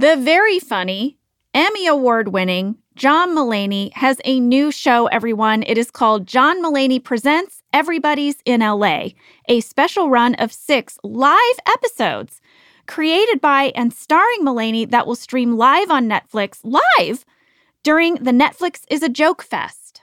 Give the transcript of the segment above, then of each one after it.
The very funny, Emmy Award winning John Mulaney has a new show, everyone. It is called John Mulaney Presents Everybody's in LA, a special run of six live episodes created by and starring Mulaney that will stream live on Netflix live during the Netflix is a Joke Fest.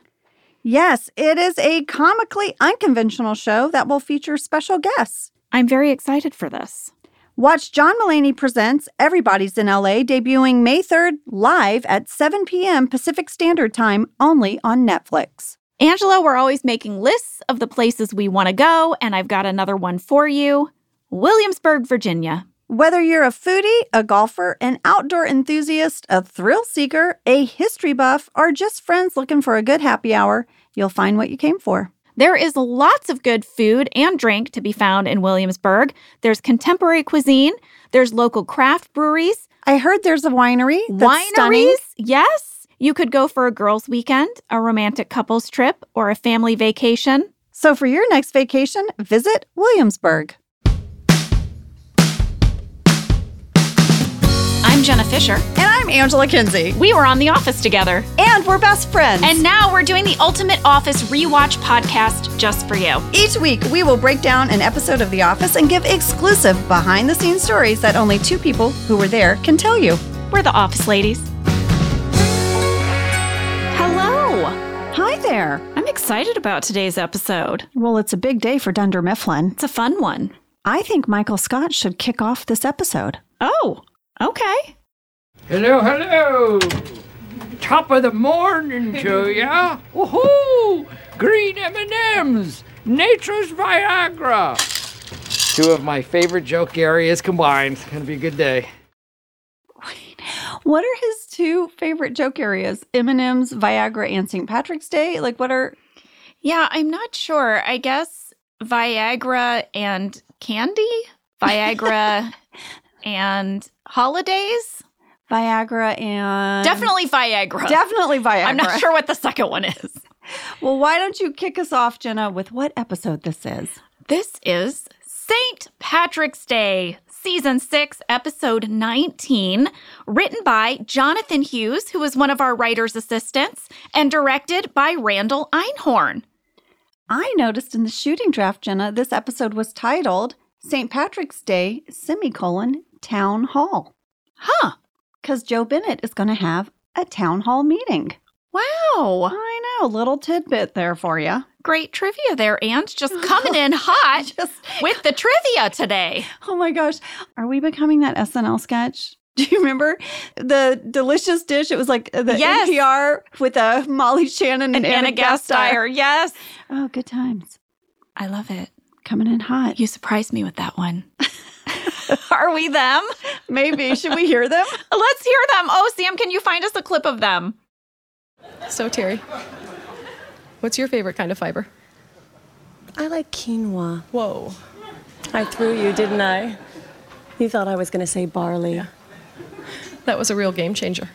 Yes, it is a comically unconventional show that will feature special guests. I'm very excited for this. Watch John Mulaney Presents Everybody's in LA debuting May 3rd live at 7 p.m. Pacific Standard Time only on Netflix. Angela, we're always making lists of the places we want to go, and I've got another one for you Williamsburg, Virginia. Whether you're a foodie, a golfer, an outdoor enthusiast, a thrill seeker, a history buff, or just friends looking for a good happy hour, you'll find what you came for. There is lots of good food and drink to be found in Williamsburg. There's contemporary cuisine, there's local craft breweries. I heard there's a winery. Wineries, stunning. yes. You could go for a girls' weekend, a romantic couples trip, or a family vacation. So for your next vacation, visit Williamsburg. Jenna Fischer. And I'm Angela Kinsey. We were on The Office together. And we're best friends. And now we're doing the Ultimate Office Rewatch podcast just for you. Each week, we will break down an episode of The Office and give exclusive behind the scenes stories that only two people who were there can tell you. We're the Office ladies. Hello. Hi there. I'm excited about today's episode. Well, it's a big day for Dunder Mifflin. It's a fun one. I think Michael Scott should kick off this episode. Oh, okay. Hello, hello. Top of the morning to ya. Woohoo! Green M&Ms. Nature's Viagra. Two of my favorite joke areas combined. It's gonna be a good day. What are his two favorite joke areas? M&M's, Viagra, and St. Patrick's Day? Like, what are... Yeah, I'm not sure. I guess Viagra and candy? Viagra and holidays? Viagra and... Definitely Viagra. Definitely Viagra. I'm not sure what the second one is. Well, why don't you kick us off, Jenna, with what episode this is? This is St. Patrick's Day, Season 6, Episode 19, written by Jonathan Hughes, who is one of our writer's assistants, and directed by Randall Einhorn. I noticed in the shooting draft, Jenna, this episode was titled St. Patrick's Day, semicolon, Town Hall. Huh. Because Jo Bennett is going to have a town hall meeting. Wow. I know, little tidbit there for you. Great trivia there, Aunt. Just coming in hot Just, with the trivia today. oh my gosh, are we becoming that SNL sketch? Do you remember the delicious dish? It was like uh, the Yes. NPR with a Molly Shannon and, And Ana Gasteyer. Yes. Oh, good times. I love it. Coming in hot. You surprised me with that one. Are we them? Maybe. Should we hear them? Let's hear them. Oh, Sam, can you find us a clip of them? So, Terry, what's your favorite kind of fiber? I like quinoa. Whoa. I threw you, didn't I? You thought I was going to say barley. That was a real game changer.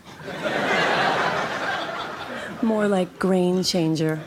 More like grain changer.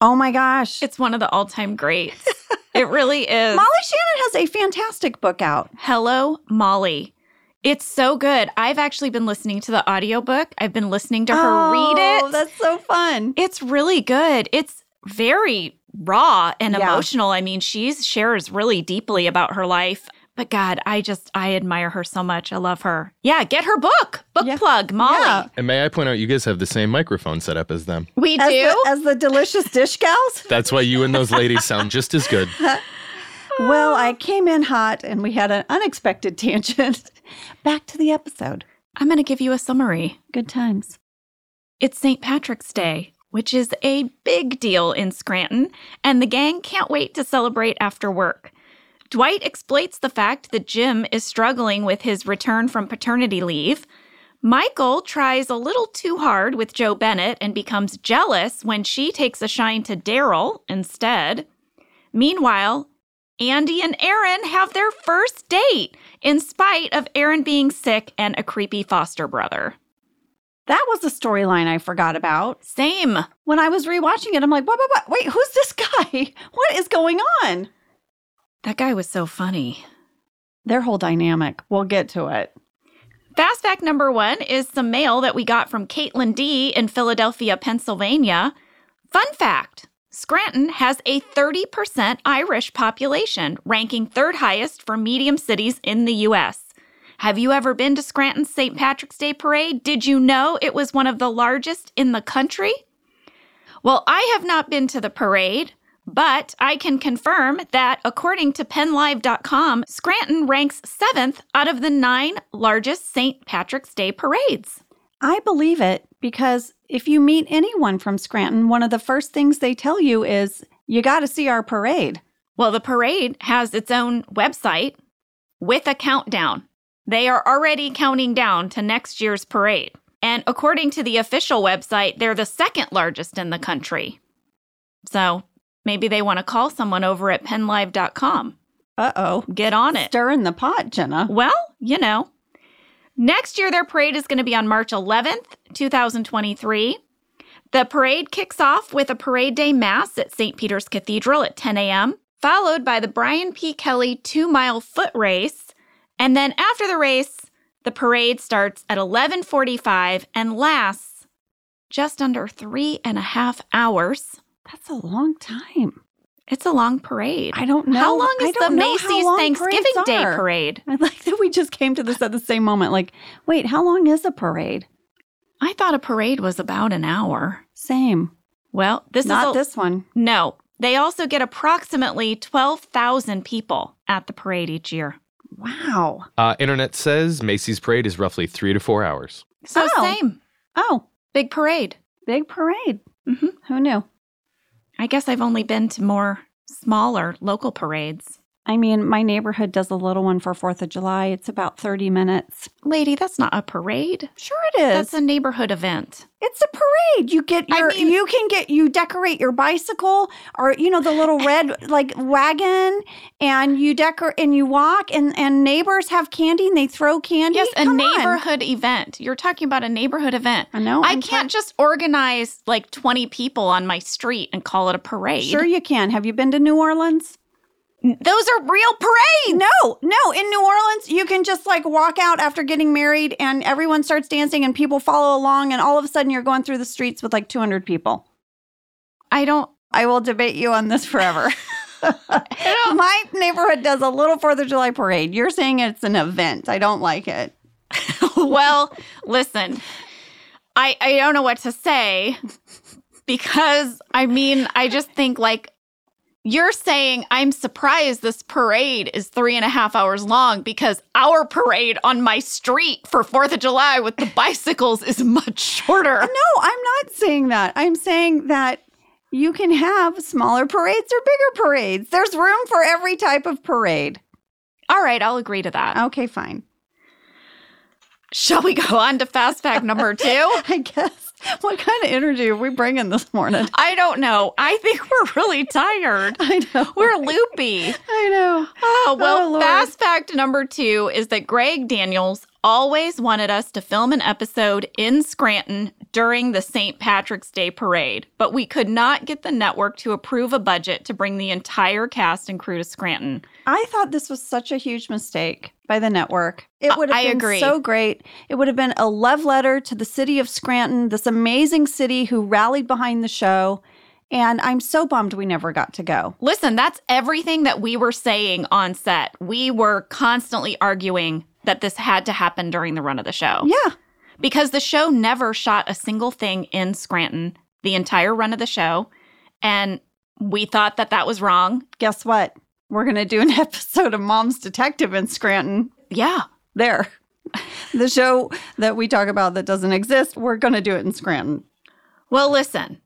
Oh my gosh. It's one of the all time greats. It really is. Molly Shannon has a fantastic book out. Hello, Molly. It's so good. I've actually been listening to the audiobook. I've been listening to her read Oh, it. That's so fun. It's really good. It's very raw and Yeah. emotional. I mean, she shares really deeply about her life. But God, I just I admire her so much. I love her. Yeah, get her book. Book Yeah. plug, Molly. Yeah. And may I point out, you guys have the same microphone set up as them. We As do. the, as the delicious dish gals. That's why you and those ladies sound just as good. Well, I came in hot and we had an unexpected tangent. Back to the episode. I'm going to give you a summary. Good times. It's St. Patrick's Day, which is a big deal in Scranton, and the gang can't wait to celebrate after work. Dwight exploits the fact that Jim is struggling with his return from paternity leave. Michael tries a little too hard with Jo Bennett and becomes jealous when she takes a shine to Daryl instead. Meanwhile, Andy and Erin have their first date, in spite of Erin being sick and a creepy foster brother. That was a storyline I forgot about. Same. When I was rewatching it, I'm like, what, what, what? Wait, who's this guy? What is going on? That guy was so funny. Their whole dynamic. We'll get to it. Fast fact number one is some mail that we got from Caitlin D in Philadelphia, Pennsylvania. Fun fact Scranton has a 30% Irish population, ranking third highest for medium cities in the U.S. Have you ever been to Scranton's St. Patrick's Day Parade? Did you know it was one of the largest in the country? Well, I have not been to the parade, but I can confirm that according to PennLive.com, Scranton ranks seventh out of the nine largest St. Patrick's Day parades. I believe it because if you meet anyone from Scranton, one of the first things they tell you is, you got to see our parade. Well, the parade has its own website with a countdown. They are already counting down to next year's parade. And according to the official website, they're the second largest in the country. So maybe they want to call someone over at pennlive.com. Uh oh. Get on it. Stirring the pot, Jenna. Well, you know. Next year, their parade is going to be on March 11th, 2023. The parade kicks off with a parade day mass at St. Peter's Cathedral at 10 a.m., followed by the Brian P. Kelly two mile foot race. And then after the race, the parade starts at 11:45 and lasts just under three and a half hours. That's a long time. It's a long parade. I don't know. How long is the don't know how Macy's Thanksgiving Day are. parade? I like that we just came to this at the same moment. Like, wait, how long is a parade? I thought a parade was about an hour. Same. Well, this Not is a, this one. No, they also get approximately 12,000 people at the parade each year. Wow. Uh, internet says Macy's parade is roughly three to four hours. So Oh. same. Oh, Big parade. big parade. Mhm. Who knew? I guess I've only been to more smaller local parades. I mean, my neighborhood does a little one for 4th of July. It's about 30 minutes. Lady, that's not a parade. Sure it is. That's a neighborhood event. It's a parade. You get I your mean- you can get you decorate your bicycle or you know the little red like wagon and you decor and you walk and and neighbors have candy and they throw candy. Yes, a Come on. neighborhood event. You're talking about a neighborhood event. I know. I I'm can't ta- just organize like 20 people on my street and call it a parade. Sure you can. Have you been to New Orleans? Those are real parades. No, no. In New Orleans, you can just like walk out after getting married and everyone starts dancing and people follow along and all of a sudden you're going through the streets with like 200 people. I don't I will debate you on this forever. My neighborhood does a little 4th of July parade. You're saying it's an event. I don't like it. well, listen, I I don't know what to say because I mean I just think like you're saying I'm surprised this parade is three and a half hours long because our parade on my street for Fourth of July with the bicycles is much shorter. Uh, no, I'm not saying that. I'm saying that you can have smaller parades or bigger parades. There's room for every type of parade. All right, I'll agree to that. Okay, fine. Shall we go on to fast fact number two? I guess. What kind of energy are we bringing this morning? I don't know. I think we're really tired. I know. We're loopy. I know. Oh, oh well, Oh, fast fact number two is that Greg Daniels always wanted us to film an episode in Scranton during the St. Patrick's Day parade, but we could not get the network to approve a budget to bring the entire cast and crew to Scranton. I thought this was such a huge mistake by the network. It would have I been agree. so great. It would have been a love letter to the city of Scranton, this amazing city who rallied behind the show. And I'm so bummed we never got to go. Listen, that's everything that we were saying on set. We were constantly arguing that this had to happen during the run of the show. Yeah. Because the show never shot a single thing in Scranton the entire run of the show. And we thought that that was wrong. Guess what? We're going to do an episode of Mom's Detective in Scranton. Yeah. There. The show that we talk about that doesn't exist, we're going to do it in Scranton. Well, listen,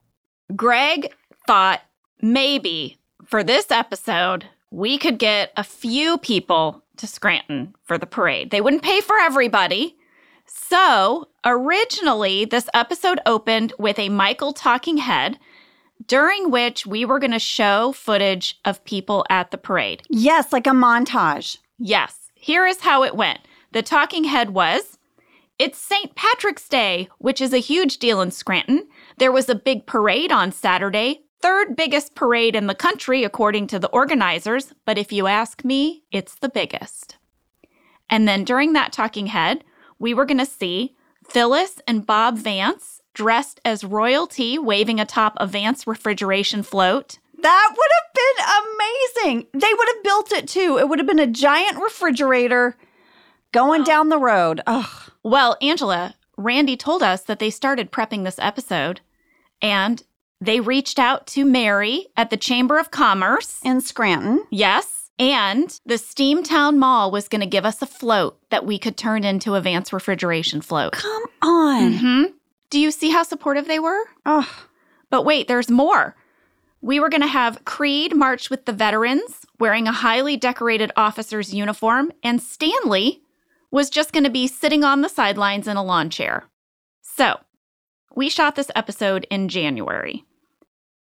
Greg thought maybe for this episode, we could get a few people to Scranton for the parade. They wouldn't pay for everybody. So originally, this episode opened with a Michael talking head, during which we were going to show footage of people at the parade. Yes, like a montage. Yes, here is how it went. The talking head was It's St. Patrick's Day, which is a huge deal in Scranton. There was a big parade on Saturday, third biggest parade in the country, according to the organizers. But if you ask me, it's the biggest. And then during that talking head, we were going to see Phyllis and Bob Vance dressed as royalty waving atop a Vance refrigeration float. That would have been amazing. They would have built it too. It would have been a giant refrigerator going down the road. Ugh. Well, Angela, Randy told us that they started prepping this episode and they reached out to Mary at the Chamber of Commerce. In Scranton. Yes. And the Steamtown Mall was going to give us a float that we could turn into a Vance refrigeration float. Come on. hmm Do you see how supportive they were? Ugh. But wait, there's more. We were going to have Creed march with the veterans wearing a highly decorated officer's uniform, and Stanley was just going to be sitting on the sidelines in a lawn chair. So, we shot this episode in January.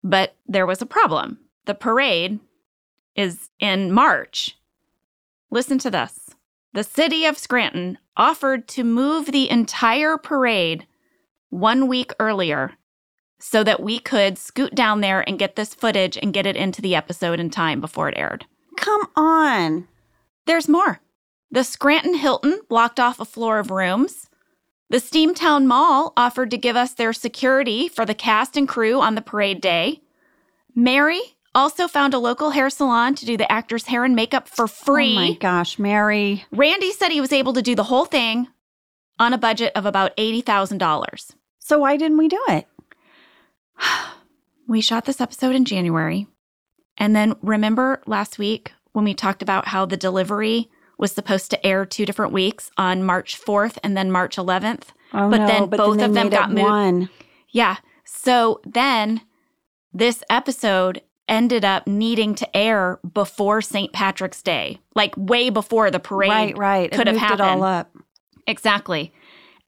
But there was a problem. The parade is in March. Listen to this. The city of Scranton offered to move the entire parade one week earlier so that we could scoot down there and get this footage and get it into the episode in time before it aired. Come on. There's more. The Scranton Hilton blocked off a floor of rooms. The Steamtown Mall offered to give us their security for the cast and crew on the parade day. Mary also found a local hair salon to do the actors' hair and makeup for free. Oh my gosh, Mary. Randy said he was able to do the whole thing on a budget of about $80,000. So why didn't we do it? We shot this episode in January. And then remember last week when we talked about how the delivery was supposed to air two different weeks on March 4th and then March 11th? Oh But no, then but both then of them got moved. One. Yeah. So then this episode ended up needing to air before St. Patrick's Day, like way before the parade Right, right. It could have happened. it all up. Exactly.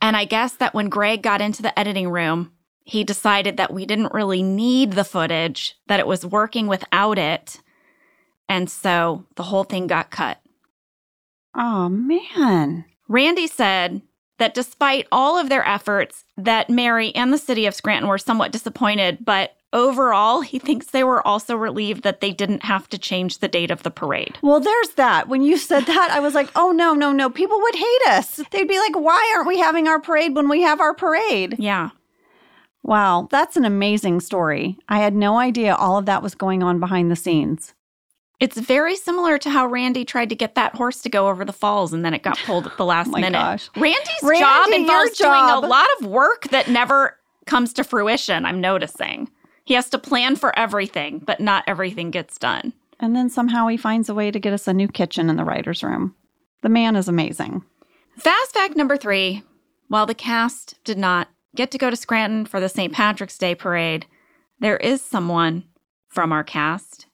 And I guess that when Greg got into the editing room, he decided that we didn't really need the footage, that it was working without it. And so the whole thing got cut. Oh man. Randy said that despite all of their efforts, that Mary and the city of Scranton were somewhat disappointed, but overall, he thinks they were also relieved that they didn't have to change the date of the parade. Well, there's that. When you said that, I was like, oh no, no, no. People would hate us. They'd be like, why aren't we having our parade when we have our parade? Yeah. Wow, that's an amazing story. I had no idea all of that was going on behind the scenes. It's very similar to how Randy tried to get that horse to go over the falls and then it got pulled at the last Oh my minute. gosh. Randy's Randy, job involves job. doing a lot of work that never comes to fruition, I'm noticing. He has to plan for everything, but not everything gets done. And then somehow he finds a way to get us a new kitchen in the writer's room. The man is amazing. Fast fact number three while the cast did not get to go to Scranton for the St. Patrick's Day parade, there is someone from our cast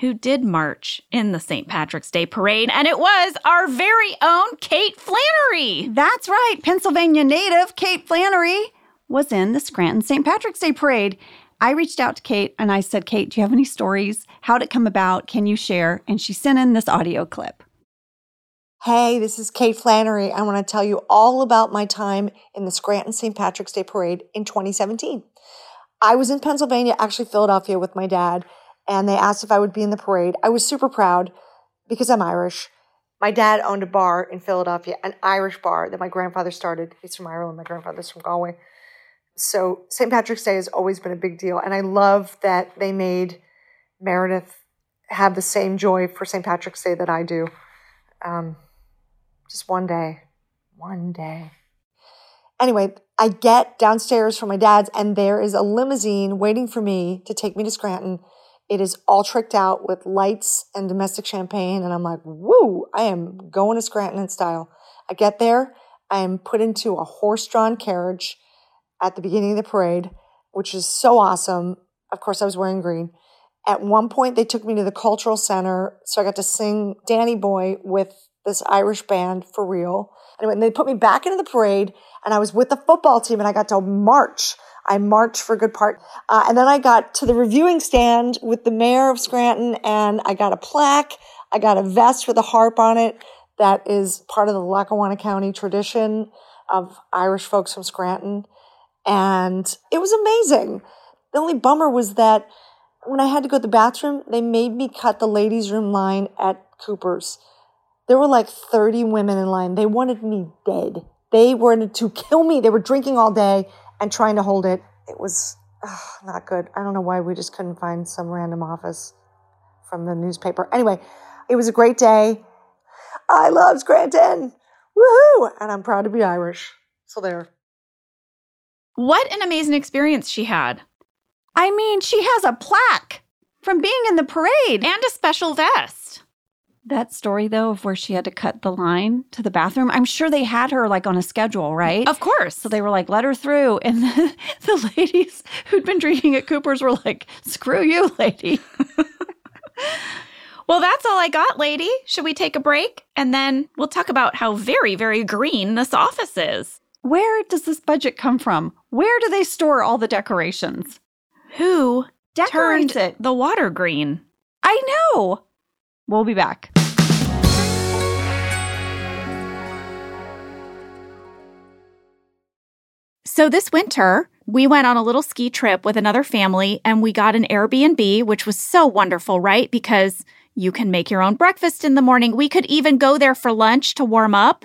who did march in the St. Patrick's Day parade, and it was our very own Kate Flannery. That's right. Pennsylvania native Kate Flannery was in the Scranton St. Patrick's Day parade. I reached out to Kate and I said, Kate, do you have any stories? How'd it come about? Can you share? And she sent in this audio clip. Hey, this is Kate Flannery. I want to tell you all about my time in the Scranton St. Patrick's Day Parade in 2017. I was in Pennsylvania, actually Philadelphia, with my dad, and they asked if I would be in the parade. I was super proud because I'm Irish. My dad owned a bar in Philadelphia, an Irish bar that my grandfather started. He's from Ireland, my grandfather's from Galway. So St. Patrick's Day has always been a big deal, and I love that they made Meredith have the same joy for St. Patrick's Day that I do. Um, just one day. One day. Anyway, I get downstairs from my dad's, and there is a limousine waiting for me to take me to Scranton. It is all tricked out with lights and domestic champagne, and I'm like, woo, I am going to Scranton in style. I get there, I am put into a horse drawn carriage at the beginning of the parade, which is so awesome. Of course, I was wearing green. At one point, they took me to the cultural center, so I got to sing Danny Boy with this Irish band for real. Anyway, and they put me back into the parade, and I was with the football team, and I got to march. I marched for a good part. Uh, and then I got to the reviewing stand with the mayor of Scranton, and I got a plaque. I got a vest with a harp on it that is part of the Lackawanna County tradition of Irish folks from Scranton. And it was amazing. The only bummer was that when I had to go to the bathroom, they made me cut the ladies' room line at Cooper's. There were like 30 women in line. They wanted me dead. They wanted to kill me. They were drinking all day and trying to hold it. It was ugh, not good. I don't know why we just couldn't find some random office from the newspaper. Anyway, it was a great day. I love Scranton. Woohoo! And I'm proud to be Irish. So there. What an amazing experience she had. I mean, she has a plaque from being in the parade. And a special vest. That story, though, of where she had to cut the line to the bathroom, I'm sure they had her like on a schedule, right? Of course. So they were like, let her through. And the, the ladies who'd been drinking at Cooper's were like, screw you, lady. Well, that's all I got, lady. Should we take a break? And then we'll talk about how very, very green this office is. Where does this budget come from? Where do they store all the decorations? Who Decorates turned it. the water green? I know. We'll be back. So this winter, we went on a little ski trip with another family and we got an Airbnb, which was so wonderful, right? Because you can make your own breakfast in the morning. We could even go there for lunch to warm up.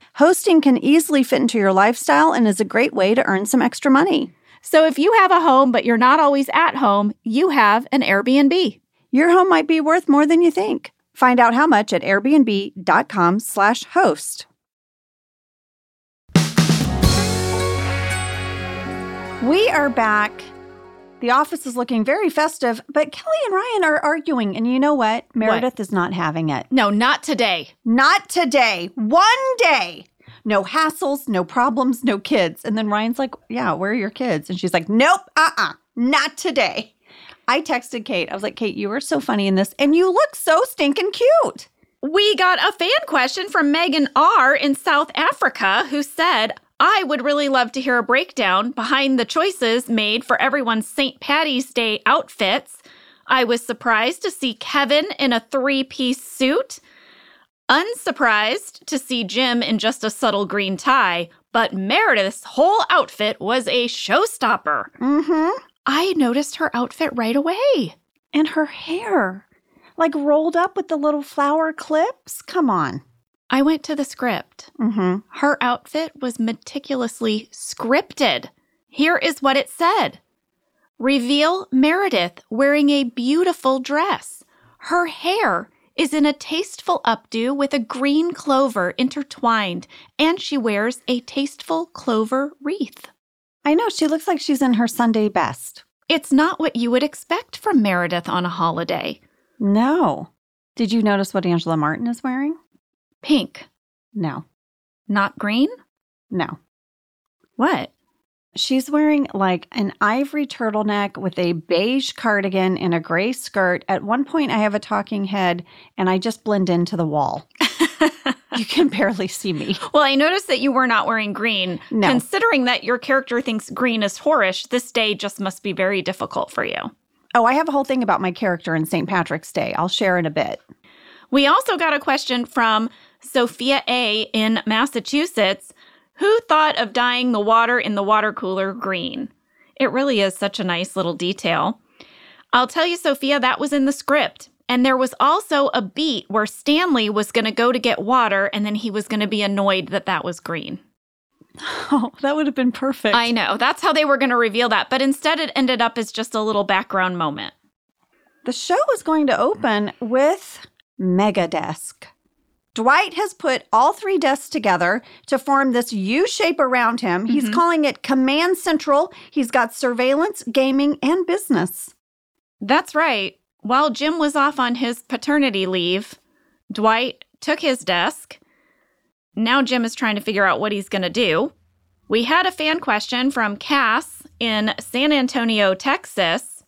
Hosting can easily fit into your lifestyle and is a great way to earn some extra money. So if you have a home but you're not always at home, you have an Airbnb. Your home might be worth more than you think. Find out how much at airbnb.com slash host. We are back. The office is looking very festive, but Kelly and Ryan are arguing. And you know what? Meredith is not having it. No, not today. Not today. One day. No hassles, no problems, no kids. And then Ryan's like, Yeah, where are your kids? And she's like, Nope, uh uh not today. I texted Kate. I was like, Kate, you are so funny in this, and you look so stinking cute. We got a fan question from Megan R. in South Africa who said, I would really love to hear a breakdown behind the choices made for everyone's St. Patty's Day outfits. I was surprised to see Kevin in a three piece suit, unsurprised to see Jim in just a subtle green tie, but Meredith's whole outfit was a showstopper. Mm hmm. I noticed her outfit right away. And her hair, like rolled up with the little flower clips. Come on. I went to the script. Mm hmm. Her outfit was meticulously scripted. Here is what it said Reveal Meredith wearing a beautiful dress. Her hair is in a tasteful updo with a green clover intertwined, and she wears a tasteful clover wreath. I know she looks like she's in her Sunday best. It's not what you would expect from Meredith on a holiday. No. Did you notice what Angela Martin is wearing? Pink, No. not green? No. What? She's wearing like an ivory turtleneck with a beige cardigan and a gray skirt. At one point, I have a talking head and I just blend into the wall. you can barely see me. Well, I noticed that you were not wearing green. No. Considering that your character thinks green is whorish, this day just must be very difficult for you. Oh, I have a whole thing about my character in St. Patrick's Day. I'll share in a bit. We also got a question from Sophia A. in Massachusetts who thought of dyeing the water in the water cooler green. It really is such a nice little detail. I'll tell you, Sophia, that was in the script. And there was also a beat where Stanley was going to go to get water and then he was going to be annoyed that that was green. Oh, that would have been perfect. I know. That's how they were going to reveal that. But instead, it ended up as just a little background moment. The show was going to open with Mega Desk. Dwight has put all three desks together to form this U shape around him. He's mm-hmm. calling it Command Central. He's got surveillance, gaming, and business. That's right. While Jim was off on his paternity leave, Dwight took his desk. Now Jim is trying to figure out what he's going to do. We had a fan question from Cass in San Antonio, Texas,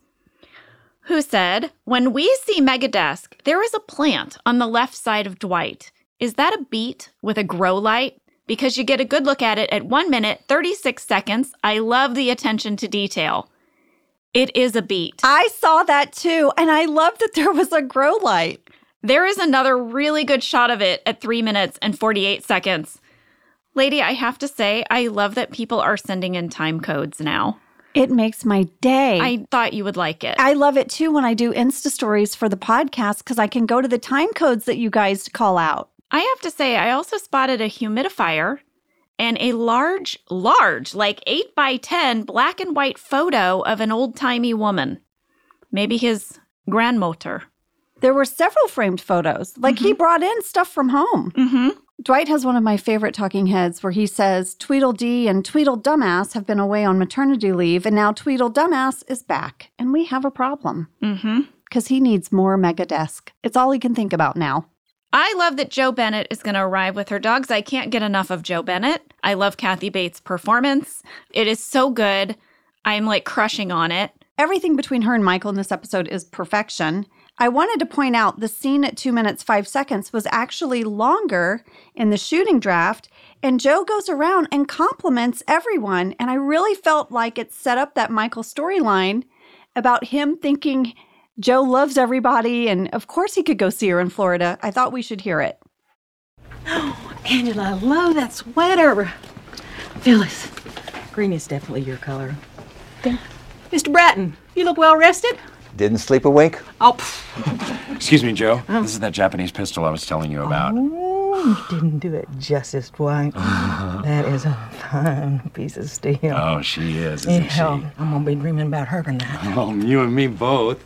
who said, When we see Megadesk, there is a plant on the left side of Dwight. Is that a beet with a grow light? because you get a good look at it at 1 minute 36 seconds. I love the attention to detail. It is a beat. I saw that too. And I love that there was a grow light. There is another really good shot of it at 3 minutes and 48 seconds. Lady, I have to say, I love that people are sending in time codes now. It makes my day. I thought you would like it. I love it too when I do Insta stories for the podcast because I can go to the time codes that you guys call out. I have to say, I also spotted a humidifier and a large, large, like 8 by 10 black and white photo of an old timey woman. Maybe his grandmother. There were several framed photos. Like he brought in stuff from home. Mm-hmm. Dwight has one of my favorite talking heads where he says Tweedledee and Tweedledumbass have been away on maternity leave, and now Tweedledumbass is back, and we have a problem Mm-hmm. because he needs more mega desk. It's all he can think about now. I love that Jo Bennett is going to arrive with her dogs. I can't get enough of Jo Bennett. I love Kathy Bates' performance. It is so good. I'm like crushing on it. Everything between her and Michael in this episode is perfection. I wanted to point out the scene at two minutes, five seconds was actually longer in the shooting draft, and Jo goes around and compliments everyone. And I really felt like it set up that Michael storyline about him thinking Jo loves everybody. And of course, he could go see her in Florida. I thought we should hear it. Oh, Angela, I love that sweater. Phyllis, green is definitely your color. Mr. Bratton, you look well rested. Didn't sleep a wink? Oh, pff, Excuse me, Jo. Oh. This is that Japanese pistol I was telling you about. oh, you didn't do it justice, Dwight. that is a fine piece of steel. Oh, she is, isn't yeah, she? I'm gonna be dreaming about her tonight. Oh, you and me both.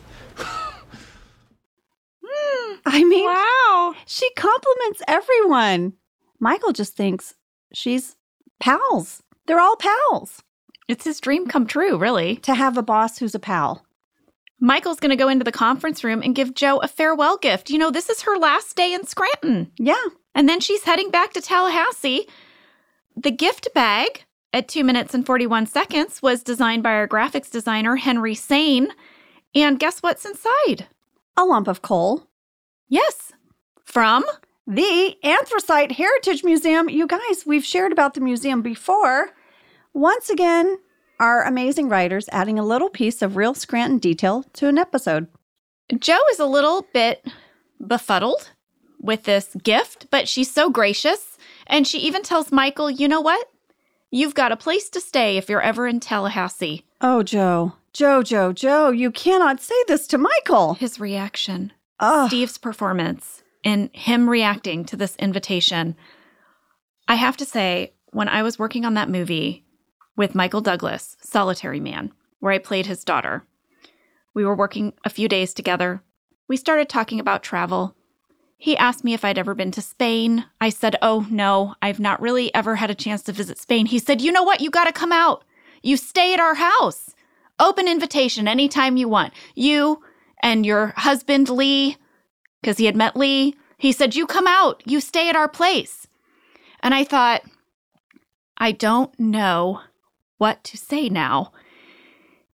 I mean, Wow. she compliments everyone. Michael just thinks she's pals. They're all pals It's his dream come true, really. to have a boss who's a pal. Michael's going to go into the conference room and give Jo a farewell gift. You know, this is her last day in Scranton. Yeah. And then she's heading back to Tallahassee. The gift bag at 2 minutes and 41 seconds was designed by our graphics designer, Henry Sane. And guess what's inside? A lump of coal. Yes, from The Anthracite Heritage Museum. You guys, we've shared about the museum before. Once again, our amazing writers adding a little piece of real Scranton detail to an episode. Jo is a little bit befuddled with this gift, but she's so gracious. And she even tells Michael, you know what? You've got a place to stay if you're ever in Tallahassee. Oh, Jo. Jo, Jo, Jo, you cannot say this to Michael. His reaction, Oh, Steve's performance, and him reacting to this invitation. I have to say, when I was working on that movie with Michael Douglas, Solitary Man, where I played his daughter, we were working a few days together. We started talking about travel. He asked me if I'd ever been to Spain. I said, Oh, no, I've not really ever had a chance to visit Spain. He said, You know what? You got to come out. You stay at our house. Open invitation anytime you want. You and your husband, Lee, because he had met Lee, he said, You come out. You stay at our place. And I thought, I don't know what to say now.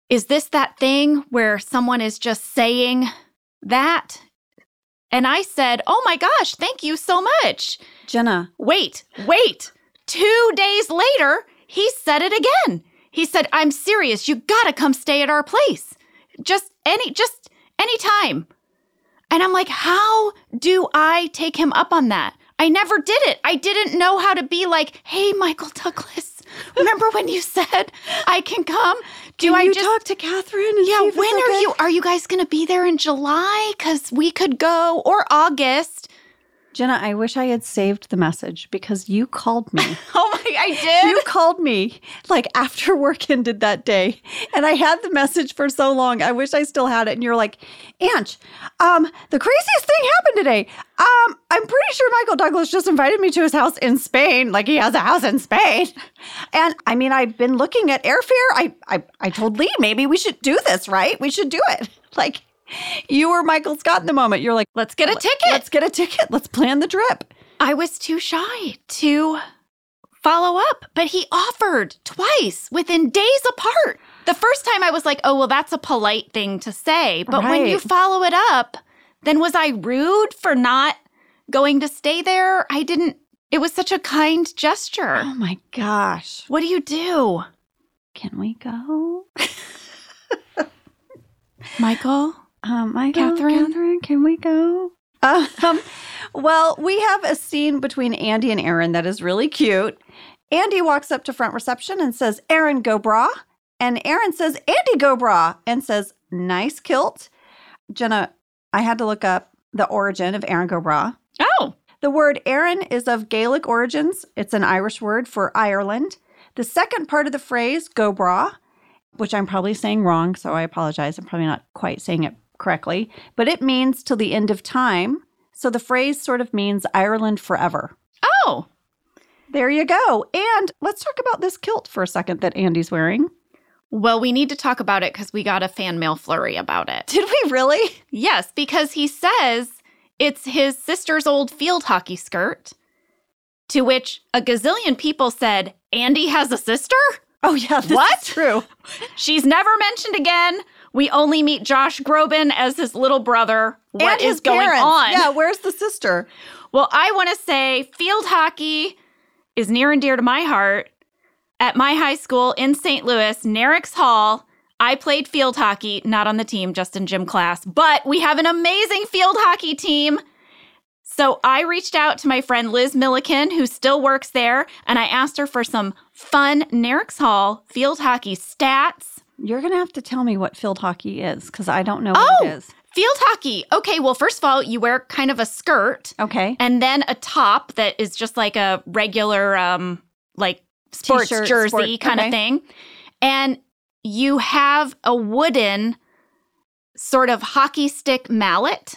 Is this that thing where someone is just saying that? And I said, Oh my gosh, thank you so much. Jenna, Wait, wait. Two days later, he said it again. He said, I'm serious. You gotta come stay at our place. Just any, just anytime. And I'm like, how do I take him up on that? I never did it. I didn't know how to be like, hey, Michael Douglas, remember when you said I can come? Do can I you just talk to Catherine? Yeah, when are okay? you are you guys going to be there in July cuz we could go or August. Jenna, I wish I had saved the message because you called me. Oh my I did. you called me like after work ended that day, and I had the message for so long. I wish I still had it. And you're like, Ange, um, the craziest thing happened today. Um, I'm pretty sure Michael Douglas just invited me to his house in Spain. Like he has a house in Spain. And I mean, I've been looking at airfare. I I, I told Lee maybe we should do this, right? We should do it. Like you were Michael Scott in the moment. You're like, Let's get a ticket. let's get a ticket. Let's plan the trip. I was too shy to follow up, but he offered twice within days apart. The first time I was like, oh, well, that's a polite thing to say. But when you follow it up, then was I rude for not going to stay there? I didn't. It was such a kind gesture. Oh my gosh. What do you do? Can we go? Michael? Um, Michael, Catherine? Catherine, can we go? Um, well, we have a scene between Andy and Erin that is really cute. Andy walks up to front reception and says, Erin, go bragh. And Erin says, Andy, go bragh. And says, nice kilt. Jenna, I had to look up the origin of Erin go bragh. Oh, The word Erin is of Gaelic origins. It's an Irish word for Ireland. The second part of the phrase, go bragh, which I'm probably saying wrong, so I apologize. I'm probably not quite saying it correctly, but it means till the end of time. So the phrase sort of means Ireland forever. oh. There you go. And let's talk about this kilt for a second that Andy's wearing. Well, we need to talk about it because we got a fan mail flurry about it. Did we really? Yes, because he says it's his sister's old field hockey skirt, to which a gazillion people said, Andy has a sister? Oh, yeah. What? True. She's never mentioned again. We only meet Josh Groban as his little brother. What is going parents. on? Yeah, where's the sister? Well, I want to say field hockey is near and dear to my heart. At my high school in St. Louis, Nerinx Hall, I played field hockey, not on the team, just in gym class, but we have an amazing field hockey team. So I reached out to my friend Liz Milliken, who still works there, and I asked her for some fun Nerinx Hall field hockey stats. You're going to have to tell me what field hockey is because I don't know Oh! what it is. Field hockey. Okay, well, first of all, you wear kind of a skirt Okay. and then a top that is just like a regular um like sports T-shirt, jersey sport- kind okay. of thing and you have a wooden sort of hockey stick mallet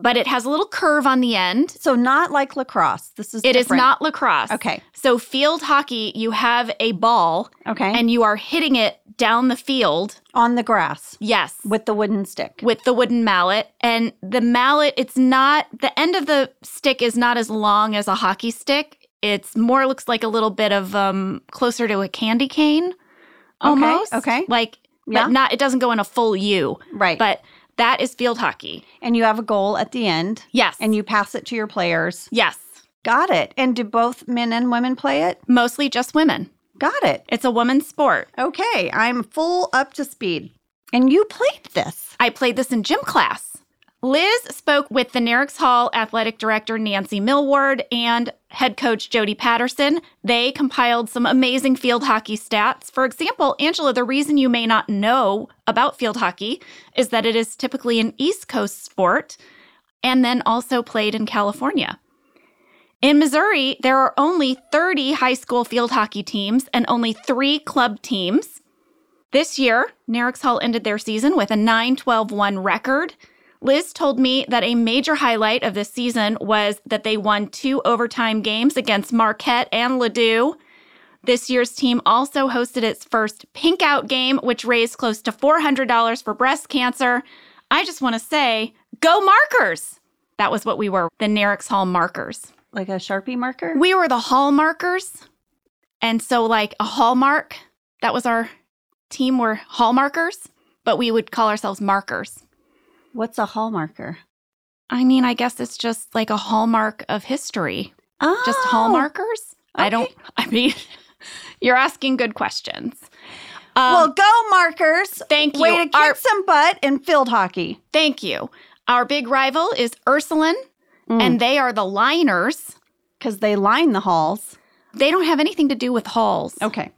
but it has a little curve on the end So not like lacrosse. This is It is different. not lacrosse Okay. so field hockey you have a ball Okay. and you are hitting it down the field on the grass yes with the wooden stick. with the wooden mallet. And the mallet, it's not, the end of the stick is not as long as a hockey stick. It's more looks like a little bit of um closer to a candy cane almost. okay. Like, Yeah. but not, it doesn't go in a full U. Right. But that is field hockey. and you have a goal at the end Yes. and you pass it to your players. yes. Got it. And do both men and women play it? Mostly just women. Got it. It's a woman's sport. Okay. I'm full up to speed. And you played this. I played this in gym class. Liz spoke with the Nerinx Hall athletic director Nancy Millward and head coach Jody Patterson. They compiled some amazing field hockey stats. For example, Angela, the reason you may not know about field hockey is that it is typically an East Coast sport and then also played in California. In Missouri, there are only 30 high school field hockey teams and only three club teams. This year, Nerinx Hall ended their season with a 9 12 1 record. Liz told me that a major highlight of this season was that they won two overtime games against Marquette and Ladue. This year's team also hosted its first Pink Out game, which raised close to $400 for breast cancer. I just want to say, go markers! That was what we were, the Nerinx Hall markers. Like a Sharpie marker? We were the hall markers. And so, like a hallmark, that was our team were hallmarkers, but we would call ourselves markers. What's a hall marker? I mean, I guess it's just like a hallmark of history. Oh, Just hallmarkers? I don't. I mean, you're asking good questions. Um, Well, go markers. thank you. Way to kick Our- some butt in field hockey. thank you. Our big rival is Ursuline, Mm. and they are the liners. Because they line the halls. They don't have anything to do with halls. Okay.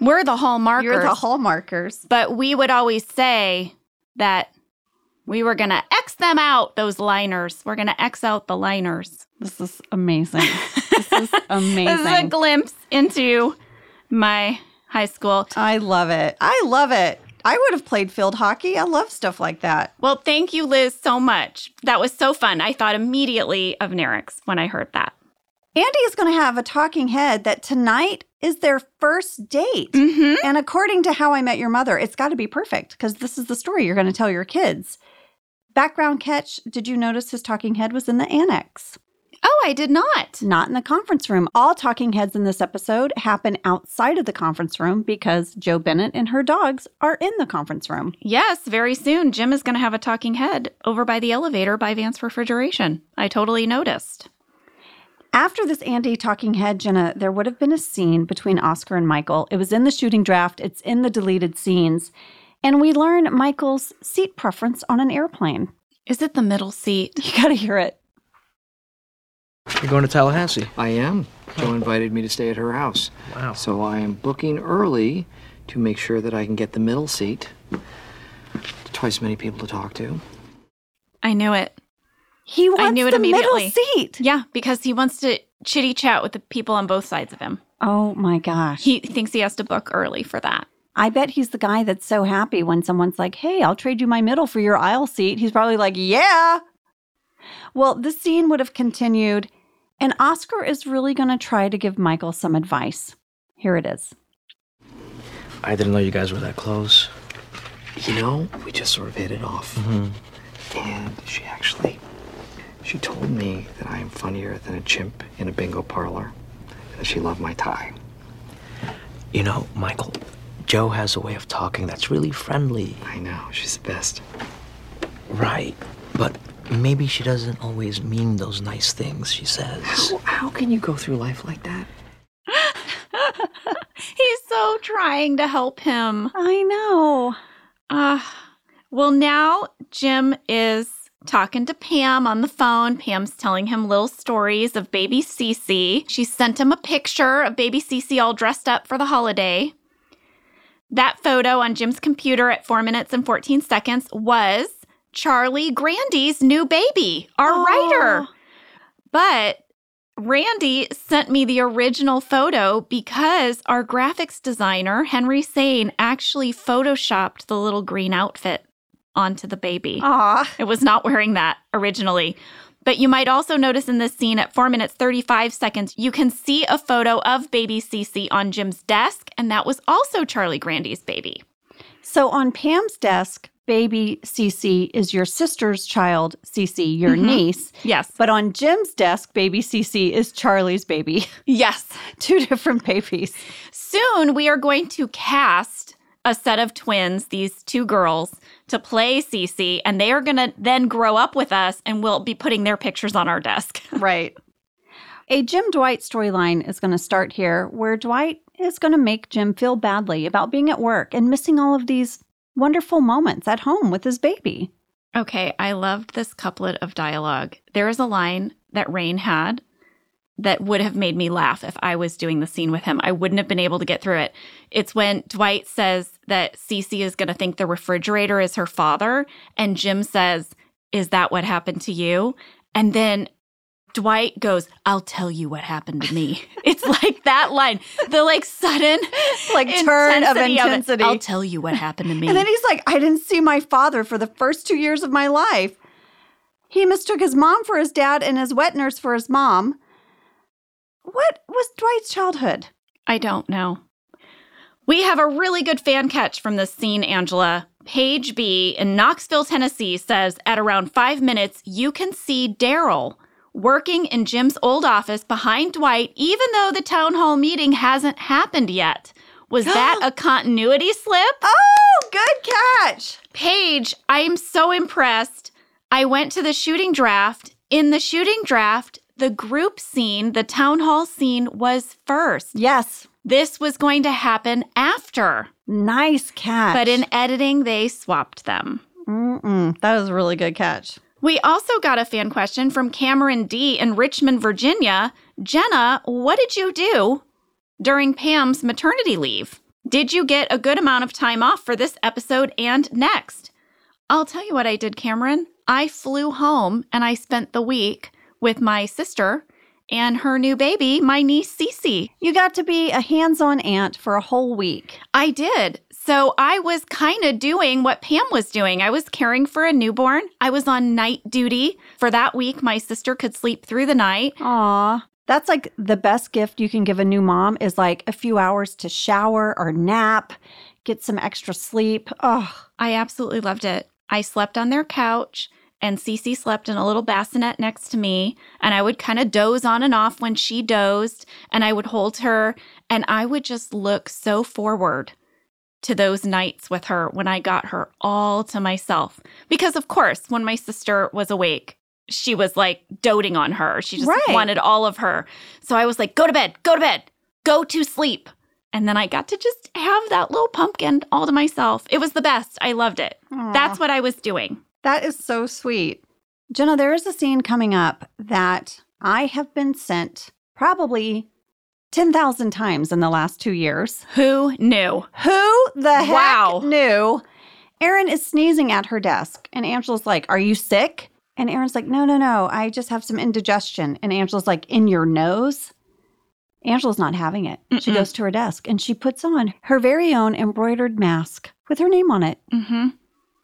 We're the hall markers. You're the hall markers. But we would always say that we were going to X them out, those liners. We're going to X out the liners. This is amazing. this is amazing. This is a glimpse into my high school. I love it. I love it. I would have played field hockey. I love stuff like that. Well, thank you, Liz, so much. That was so fun. I thought immediately of Nerinx when I heard that. Andy is going to have a talking head that tonight is their first date. Mm-hmm. And according to How I Met Your Mother, it's got to be perfect because this is the story you're going to tell your kids. Background catch Did you notice his talking head was in the annex? Oh, I did not. Not in the conference room. All talking heads in this episode happen outside of the conference room because Jo Bennett and her dogs are in the conference room. Yes, very soon, Jim is going to have a talking head over by the elevator by Vance Refrigeration. I totally noticed. After this Andy talking head, Jenna, there would have been a scene between Oscar and Michael. It was in the shooting draft, it's in the deleted scenes. And we learn Michael's seat preference on an airplane. Is it the middle seat? You gotta hear it. You're going to Tallahassee. I am. Jo invited me to stay at her house. Wow. So I am booking early to make sure that I can get the middle seat. Twice as many people to talk to. I knew it. He wants I knew it the middle immediately. seat. Yeah, because he wants to chitty chat with the people on both sides of him. Oh my gosh. He thinks he has to book early for that. I bet he's the guy that's so happy when someone's like, hey, I'll trade you my middle for your aisle seat. He's probably like, yeah. Well, the scene would have continued, and Oscar is really going to try to give Michael some advice. Here it is. I didn't know you guys were that close. You know, we just sort of hit it off. Mm-hmm. And she actually, she told me that I am funnier than a chimp in a bingo parlor. And that she loved my tie. You know, Michael, Jo has a way of talking that's really friendly. I know, she's the best. Right. But maybe she doesn't always mean those nice things she says. How, how can you go through life like that? He's so trying to help him. I know. Uh, well, now Jim is talking to Pam on the phone. Pam's telling him little stories of baby Cece. She sent him a picture of baby Cece all dressed up for the holiday. That photo on Jim's computer at 4 minutes and 14 seconds was Charlie Grandy's new baby, our Oh. writer. But Randy sent me the original photo because our graphics designer, Henry Sane, actually photoshopped the little green outfit onto the baby. Aw. It was not wearing that originally. But you might also notice in this scene at 4 minutes 35 seconds, you can see a photo of baby Cece on Jim's desk, and that was also Charlie Grandy's baby. So on Pam's desk, baby Cece is your sister's child, Cece, your Mhm. niece. Yes. But on Jim's desk, baby Cece is Charlie's baby. Yes. Two different babies. Soon we are going to cast a set of twins, these two girls, to play Cece, and they are going to then grow up with us and we'll be putting their pictures on our desk. Right. A Jim Dwight storyline is going to start here where Dwight is going to make Jim feel badly about being at work and missing all of these wonderful moments at home with his baby. Okay, I loved this couplet of dialogue. There is a line that Rainn had that would have made me laugh if I was doing the scene with him. I wouldn't have been able to get through it. It's when Dwight says that Cece is going to think the refrigerator is her father, and Jim says, Is that what happened to you? And then Dwight goes, I'll tell you what happened to me. it's like that line, the like sudden, Like turn of intensity it. intensity. I'll tell you what happened to me. And then he's like, I didn't see my father for the first two years of my life. He mistook his mom for his dad and his wet nurse for his mom. What was Dwight's childhood? I don't know. We have a really good fan catch from this scene, Angela. Paige B in Knoxville, Tennessee says at around five minutes, you can see Daryl working in Jim's old office behind Dwight, even though the town hall meeting hasn't happened yet. Was that a continuity slip? Oh, good catch. Paige, I am so impressed. I went to the shooting draft. In the shooting draft, the group scene, the town hall scene was first. Yes. This was going to happen after. Nice catch. But in editing, they swapped them. Mm-mm, that was a really good catch. We also got a fan question from Cameron D in Richmond, Virginia. Jenna, what did you do during Pam's maternity leave? Did you get a good amount of time off for this episode and next? I'll tell you what I did, Cameron. I flew home and I spent the week with my sister and her new baby, my niece Cece. You got to be a hands on aunt for a whole week. I did. So I was kind of doing what Pam was doing. I was caring for a newborn. I was on night duty. For that week, my sister could sleep through the night. Aw. That's like the best gift you can give a new mom is like a few hours to shower or nap, get some extra sleep. Oh, I absolutely loved it. I slept on their couch and Cece slept in a little bassinet next to me. And I would kind of doze on and off when she dozed, and I would hold her. And I would just look so forward to those nights with her when I got her all to myself. Because, of course, when my sister was awake, she was like doting on her. She just Right. wanted all of her. So I was like, go to bed, go to bed, go to sleep. And then I got to just have that little pumpkin all to myself. It was the best. I loved it. Aw. That's what I was doing. That is so sweet. Jenna, there is a scene coming up that I have been sent probably 10,000 times in the last two years. Who knew? Who the heck Wow. knew? Erin is sneezing at her desk, and Angela's like, Are you sick? And Erin's like, No, no, no. I just have some indigestion. And Angela's like, In your nose? Angela's not having it. She Mm-mm. goes to her desk and she puts on her very own embroidered mask with her name on it. Mm-hmm.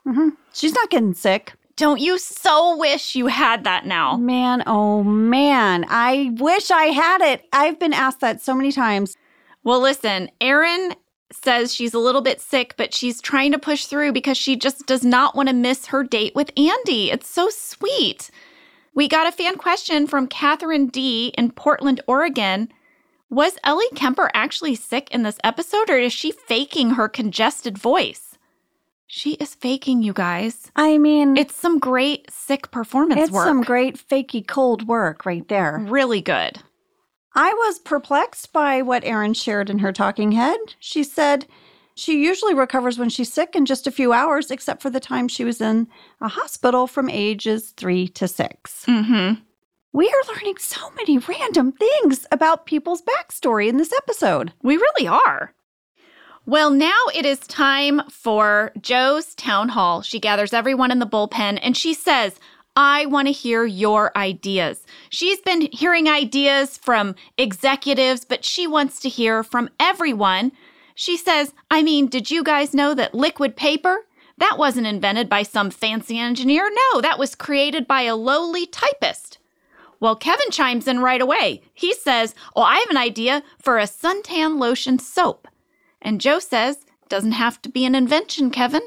Hmm She's not getting sick. Don't you so wish you had that now? Man, oh man. I wish I had it. I've been asked that so many times. Well, listen, Erin says she's a little bit sick, but she's trying to push through because she just does not want to miss her date with Andy. It's so sweet. We got a fan question from Catherine D in Portland, Oregon. Was Ellie Kemper actually sick in this episode, or is she faking her congested voice? She is faking, you guys. I mean, It's some great sick performance work. it's work. some great fakey cold work right there. really good. I was perplexed by what Erin shared in her talking head. She said she usually recovers when she's sick in just a few hours, except for the time she was in a hospital from ages three to six. Mm-hmm. We are learning so many random things about people's backstory in this episode. We really are. Well, now it is time for Jo's town hall. She gathers everyone in the bullpen and she says, I want to hear your ideas. She's been hearing ideas from executives, but she wants to hear from everyone. She says, I mean, did you guys know that liquid paper? That wasn't invented by some fancy engineer. No, that was created by a lowly typist. Well, Kevin chimes in right away. He says, Oh, I have an idea for a suntan lotion soap. And Jo says, Doesn't have to be an invention, Kevin.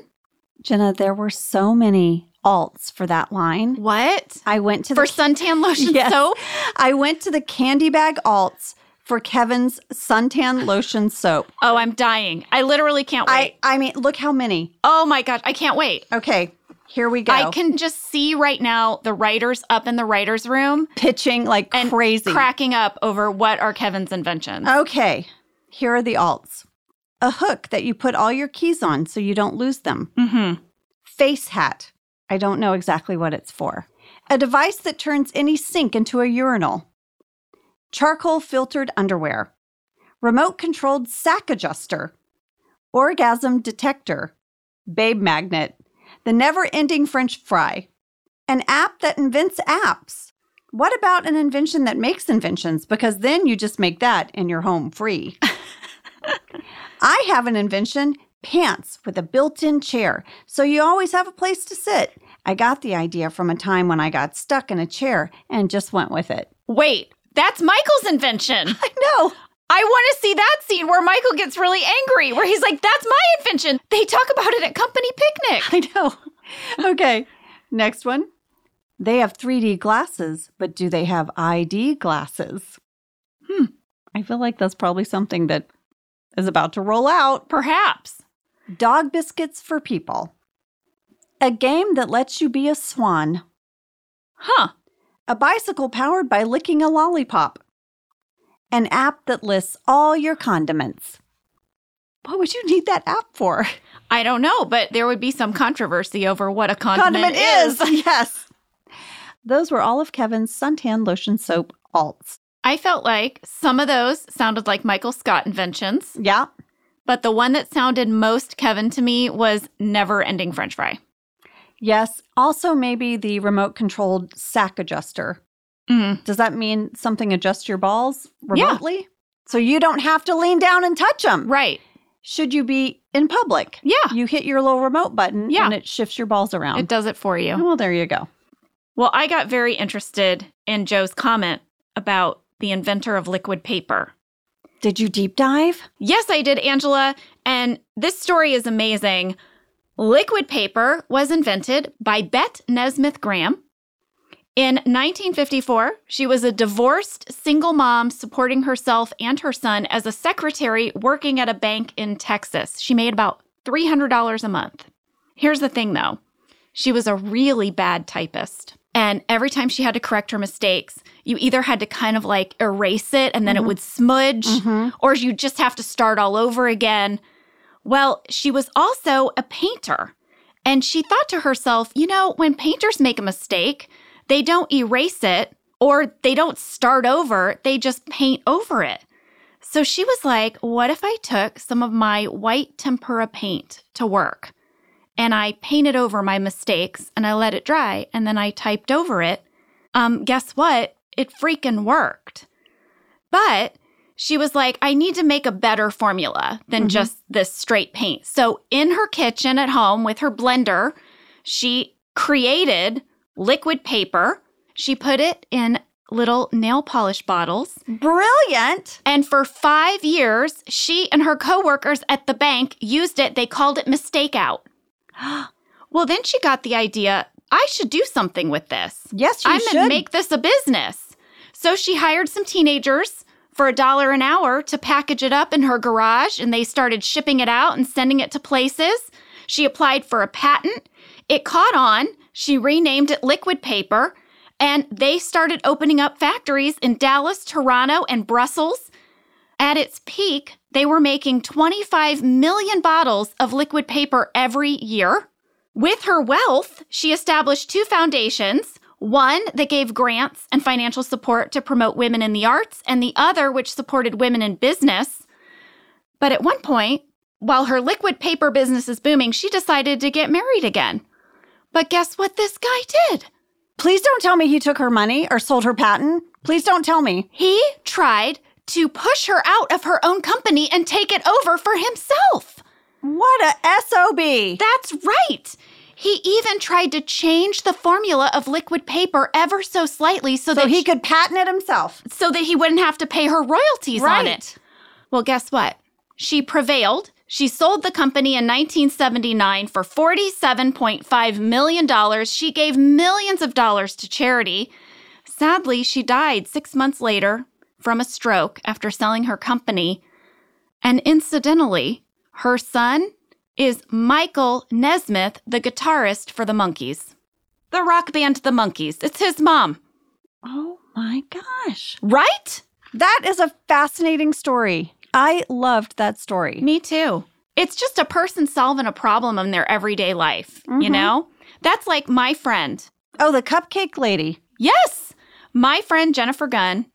Jenna, there were so many alts for that line. What? I went to For the suntan lotion Yes. soap? I went to the candy bag alts for Kevin's suntan lotion soap. Oh, I'm dying. I literally can't wait. I I mean, look how many. oh my gosh, I can't wait. Okay, here we go. I can just see right now the writers up in the writers' room pitching like crazy. cracking up over what are Kevin's inventions. Okay, here are the alts. A hook that you put all your keys on so you don't lose them. Mm-hmm. Face hat. I don't know exactly what it's for. A device that turns any sink into a urinal. Charcoal filtered underwear. Remote controlled sack adjuster. Orgasm detector. Babe magnet. The never ending French fry. An app that invents apps. What about an invention that makes inventions? Because then you just make that in your home free. I have an invention pants with a built in chair, so you always have a place to sit. I got the idea from a time when I got stuck in a chair and just went with it. Wait, that's Michael's invention. I know. I want to see that scene where Michael gets really angry, where he's like, That's my invention. They talk about it at company picnic. I know. Okay, next one. They have 3D glasses, but do they have ID glasses? Hmm. I feel like that's probably something that is about to roll out. Perhaps. Dog biscuits for people. A game that lets you be a swan. Huh. A bicycle powered by licking a lollipop. An app that lists all your condiments. What would you need that app for? I don't know, but there would be some controversy over what a condiment, is. yes. Those were all of Kevin's suntan lotion soap alts. I felt like some of those sounded like Michael Scott inventions, Yeah. but the one that sounded most Kevin to me was never ending French fry. Yes. Also, maybe the remote controlled sack adjuster. Mm. Does that mean something adjusts your balls remotely? So you don't have to lean down and touch them. Right. Should you be in public? Yeah. You hit your little remote button Yeah. and it shifts your balls around. It does it for you. Well, there you go. Well, I got very interested in Jo's comment about the inventor of liquid paper. Did you deep dive? Yes, I did, Angela. And this story is amazing. Liquid paper was invented by Bette Nesmith Graham. In 1954, she was a divorced single mom supporting herself and her son as a secretary working at a bank in Texas. She made about $300 a month. Here's the thing though she was a really bad typist. And every time she had to correct her mistakes, you either had to kind of like erase it and then it would smudge, or you just have to start all over again. Well, she was also a painter. And she thought to herself, you know, when painters make a mistake, they don't erase it or they don't start over, they just paint over it. So she was like, what if I took some of my white tempera paint to work and I painted over my mistakes and I let it dry and then I typed over it? Um, guess what? It freaking worked. But she was like, I need to make a better formula than mm-hmm. just this straight paint. So in her kitchen at home with her blender, she created liquid paper. She put it in little nail polish bottles. Brilliant. And for five years, she and her coworkers at the bank used it. They called it mistake out. well, then she got the idea I should do something with this. Yes, you I'm should. gonna make this a business. So she hired some teenagers for a dollar an hour to package it up in her garage, and they started shipping it out and sending it to places. She applied for a patent. It caught on. She renamed it Liquid Paper, and they started opening up factories in Dallas, Toronto, and Brussels. At its peak, they were making 25 million bottles of liquid paper every year. With her wealth, she established two foundations one that gave grants and financial support to promote women in the arts, and the other which supported women in business. But at one point, while her liquid paper business is booming, she decided to get married again. But guess what this guy did? Please don't tell me he took her money or sold her patent. Please don't tell me. He tried to push her out of her own company and take it over for himself. What a SOB. That's right. He even tried to change the formula of liquid paper ever so slightly so, So that he could patent it himself. so that he wouldn't have to pay her royalties on it. Well, guess what? She prevailed. She sold the company in 1979 for $47.5 million. She gave millions of dollars to charity. Sadly, she died six months later from a stroke after selling her company. And incidentally, her son is Michael Nesmith, the guitarist for the Monkees. The rock band The Monkees. It's his mom. Oh my gosh. Right? That is a fascinating story. I loved that story. Me too. It's just a person solving a problem in their everyday life, you Mhm. know? That's like my friend. Oh, the cupcake lady. Yes. My friend Jennifer Gunn.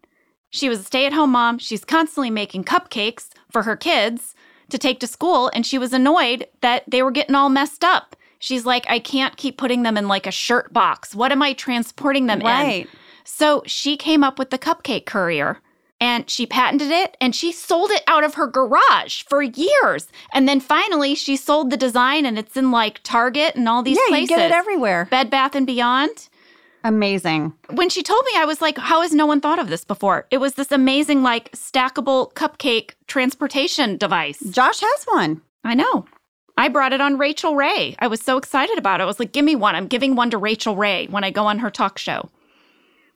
She was a stay at home mom. She's constantly making cupcakes for her kids to take to school, and she was annoyed that they were getting all messed up. She's like, I can't keep putting them in like a shirt box. What am I transporting them in? So she came up with the cupcake courier and she patented it and she sold it out of her garage for years. And then finally she sold the design and it's in like Target and all these yeah, places. you get it everywhere. Bed Bath and Beyond. Amazing. When she told me, I was like, how has no one thought of this before? It was this amazing, like, stackable cupcake transportation device. Josh has one. I know. I brought it on Rachael Ray. I was so excited about it. I was like, give me one. I'm giving one to Rachael Ray when I go on her talk show.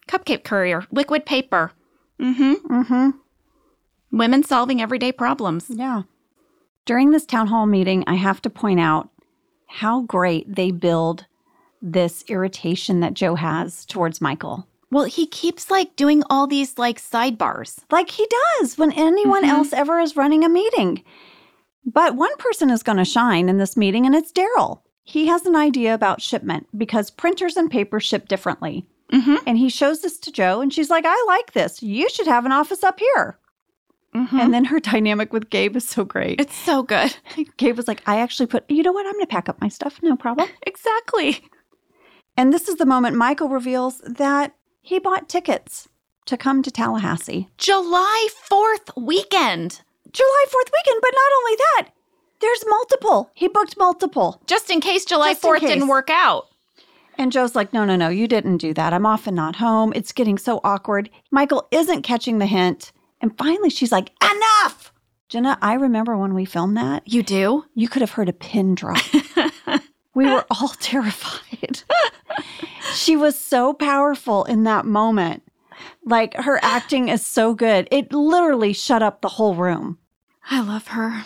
Cupcake courier, liquid paper. Mm hmm. Mm-hmm. Women solving everyday problems. Yeah. During this town hall meeting, I have to point out how great they build this irritation that Jo has towards Michael. Well, he keeps like doing all these like sidebars. Like he does when anyone Mhm. else ever is running a meeting. But one person is going to shine in this meeting, and it's Daryl. He has an idea about shipment because printers and paper ship differently. Mm-hmm. And he shows this to Jo, and she's like, I like this. You should have an office up here. Mm-hmm. And then her dynamic with Gabe is so great. it's so good. Gabe was like, I actually put, you know what? I'm going to pack up my stuff. No problem. exactly. And this is the moment Michael reveals that he bought tickets to come to Tallahassee. July 4th weekend. July 4th weekend, but not only that, there's multiple. He booked multiple. Just in case July Just 4th case. didn't work out. And Jo's like, no, no, no, you didn't do that. I'm often not home. It's getting so awkward. Michael isn't catching the hint. And finally, she's like, enough. Jenna, I remember when we filmed that, You do? you could have heard a pin drop. we were all terrified. she was so powerful in that moment. Like her acting is so good. It literally shut up the whole room. I love her.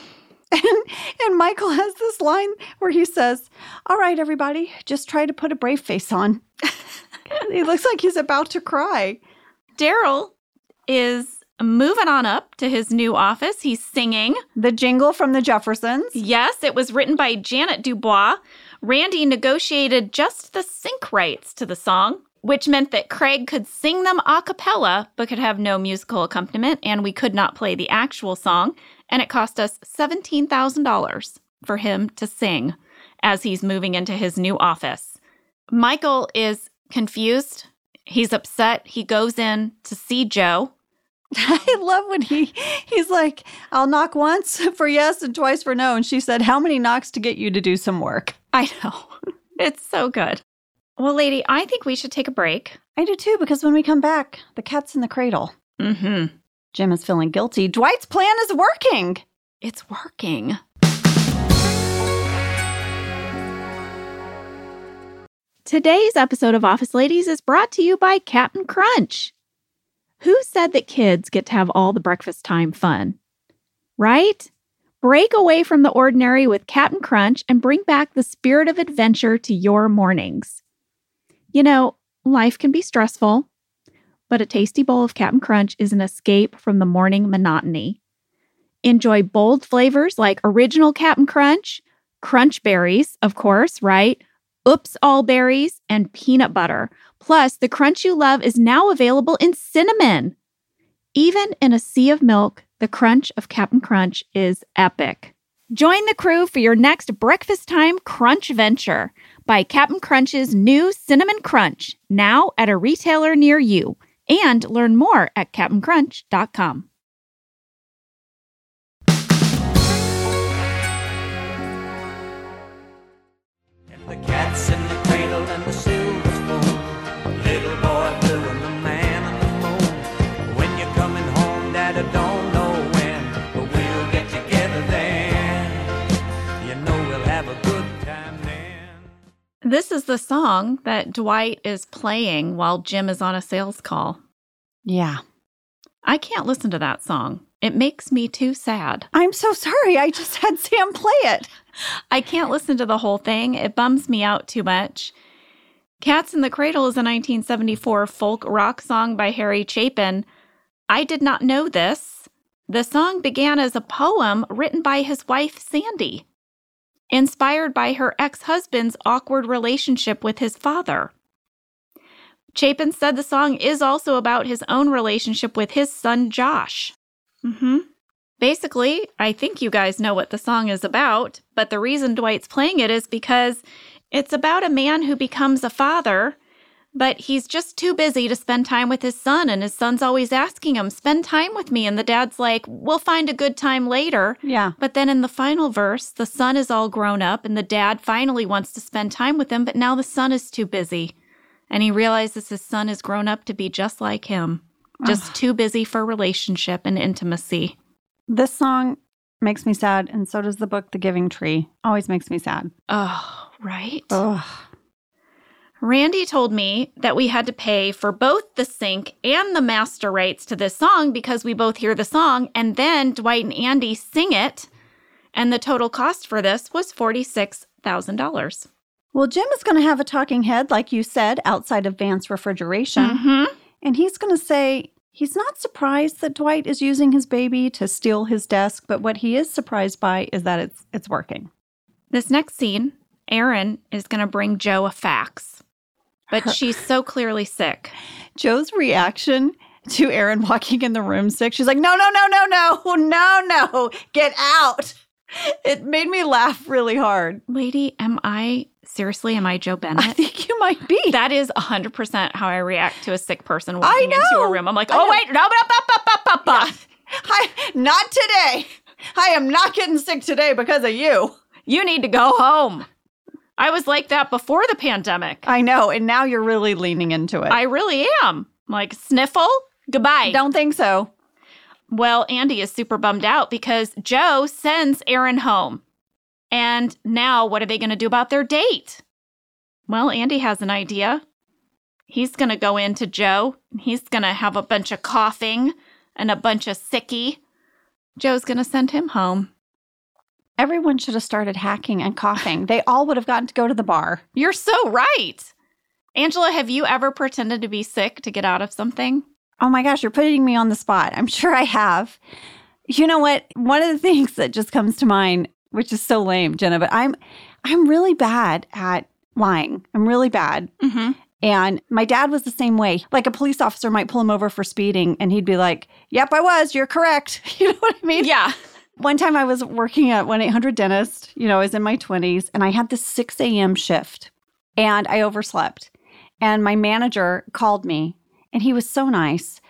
And, and Michael has this line where he says, All right, everybody, just try to put a brave face on. he looks like he's about to cry. Daryl is moving on up to his new office. He's singing. The jingle from the Jeffersons. Yes, it was written by Ja'net DuBois. Randy negotiated just the sync rights to the song, which meant that Craig could sing them a cappella but could have no musical accompaniment, and we could not play the actual song. And it cost us $17,000 for him to sing as he's moving into his new office. Michael is confused. He's upset. He goes in to see Jo. I love when he he's like, I'll knock once for yes and twice for no. And she said, How many knocks to get you to do some work? I know. It's so good. Well, lady, I think we should take a break. I do too, because when we come back, the cat's in the cradle. Mm-hmm. Jim is feeling guilty. Dwight's plan is working. It's working. Today's episode of Office Ladies is brought to you by Captain Crunch. Who said that kids get to have all the breakfast time fun? Right? Break away from the ordinary with Captain Crunch and bring back the spirit of adventure to your mornings. You know, life can be stressful, but a tasty bowl of Captain Crunch is an escape from the morning monotony. Enjoy bold flavors like original Captain Crunch, crunch berries, of course, right? Oops All Berries, and peanut butter. Plus, the crunch you love is now available in cinnamon. Even in a sea of milk, the crunch of Captain Crunch is epic. Join the crew for your next breakfast time crunch venture. Buy Captain Crunch's new Cinnamon Crunch now at a retailer near you and learn more at CaptainCrunch.com. The cat's in the This is the song that Dwight is playing while Jim is on a sales call. Yeah. I can't listen to that song. It makes me too sad. I'm so sorry. I just had Sam play it. I can't listen to the whole thing. It bums me out too much. Cats in the Cradle is a 1974 folk rock song by Harry Chapin. I did not know this. The song began as a poem written by his wife, Sandy, inspired by her ex husband's awkward relationship with his father. Chapin said the song is also about his own relationship with his son, Josh. Mm-hmm. Basically, I think you guys know what the song is about, but the reason Dwight's playing it is because it's about a man who becomes a father, but he's just too busy to spend time with his son, and his son's always asking him, Spend time with me. And the dad's like, We'll find a good time later. Yeah. But then in the final verse, the son is all grown up, and the dad finally wants to spend time with him, but now the son is too busy. And he realizes his son is grown up to be just like him, just too busy for relationship and intimacy. This song makes me sad, and so does the book The Giving Tree. Always makes me sad. Oh, right. Ugh. Randy told me that we had to pay for both the sync and the master rights to this song because we both hear the song and then Dwight and Andy sing it. And the total cost for this was $46,000. Well, Jim is going to have a talking head, like you said, outside of Vance Refrigeration. Mm-hmm. And he's going to say he's not surprised that Dwight is using his baby to steal his desk, but what he is surprised by is that it's it's working. This next scene, Erin is going to bring Jo a fax, but she's so clearly sick. Jo's reaction to Erin walking in the room sick, she's like, "No, no, no, no, no, no, no, get out!" It made me laugh really hard. Lady, am I seriously? Am I Jo Bennett? I think you might be. That is 100% how I react to a sick person walking into a room. I'm like, oh, wait, no, no, no, no, no, no, no. Hi, not today. I am not getting sick today because of you. You need to go home. I was like that before the pandemic. I know, and now you're really leaning into it. I really am. Like, sniffle, goodbye. don't think so. Well, Andy is super bummed out because Jo sends Erin home. And now, what are they going to do about their date? Well, Andy has an idea. He's going to go into Jo. and He's going to have a bunch of coughing and a bunch of sicky. Jo's going to send him home. Everyone should have started hacking and coughing. They all would have gotten to go to the bar. You're so right. Angela, have you ever pretended to be sick to get out of something? Oh my gosh, you're putting me on the spot. I'm sure I have. You know what? One of the things that just comes to mind, which is so lame, Jenna, but I'm I'm really bad at lying. I'm really bad. Mm-hmm. And my dad was the same way. Like a police officer might pull him over for speeding and he'd be like, Yep, I was. You're correct. You know what I mean? Yeah. One time I was working at 1 800 Dentist, you know, I was in my 20s and I had this 6 a.m. shift and I overslept. And my manager called me and he was so nice.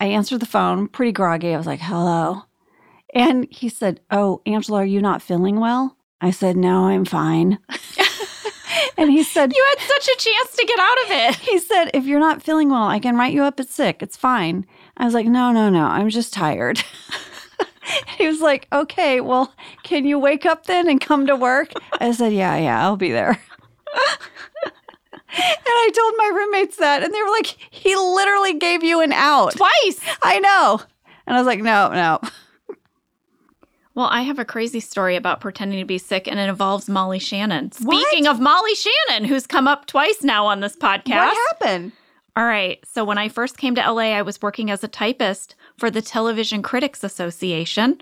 I answered the phone, pretty groggy. I was like, hello. And he said, Oh, Angela, are you not feeling well? I said, No, I'm fine. and he said, You had such a chance to get out of it. He said, If you're not feeling well, I can write you up as sick. It's fine. I was like, No, no, no. I'm just tired. he was like, Okay, well, can you wake up then and come to work? I said, Yeah, yeah, I'll be there. And I told my roommates that, and they were like, he literally gave you an out. Twice. I know. And I was like, no, no. Well, I have a crazy story about pretending to be sick, and it involves Molly Shannon. Speaking of Molly Shannon, who's come up twice now on this podcast. What happened? All right. So, when I first came to LA, I was working as a typist for the Television Critics Association.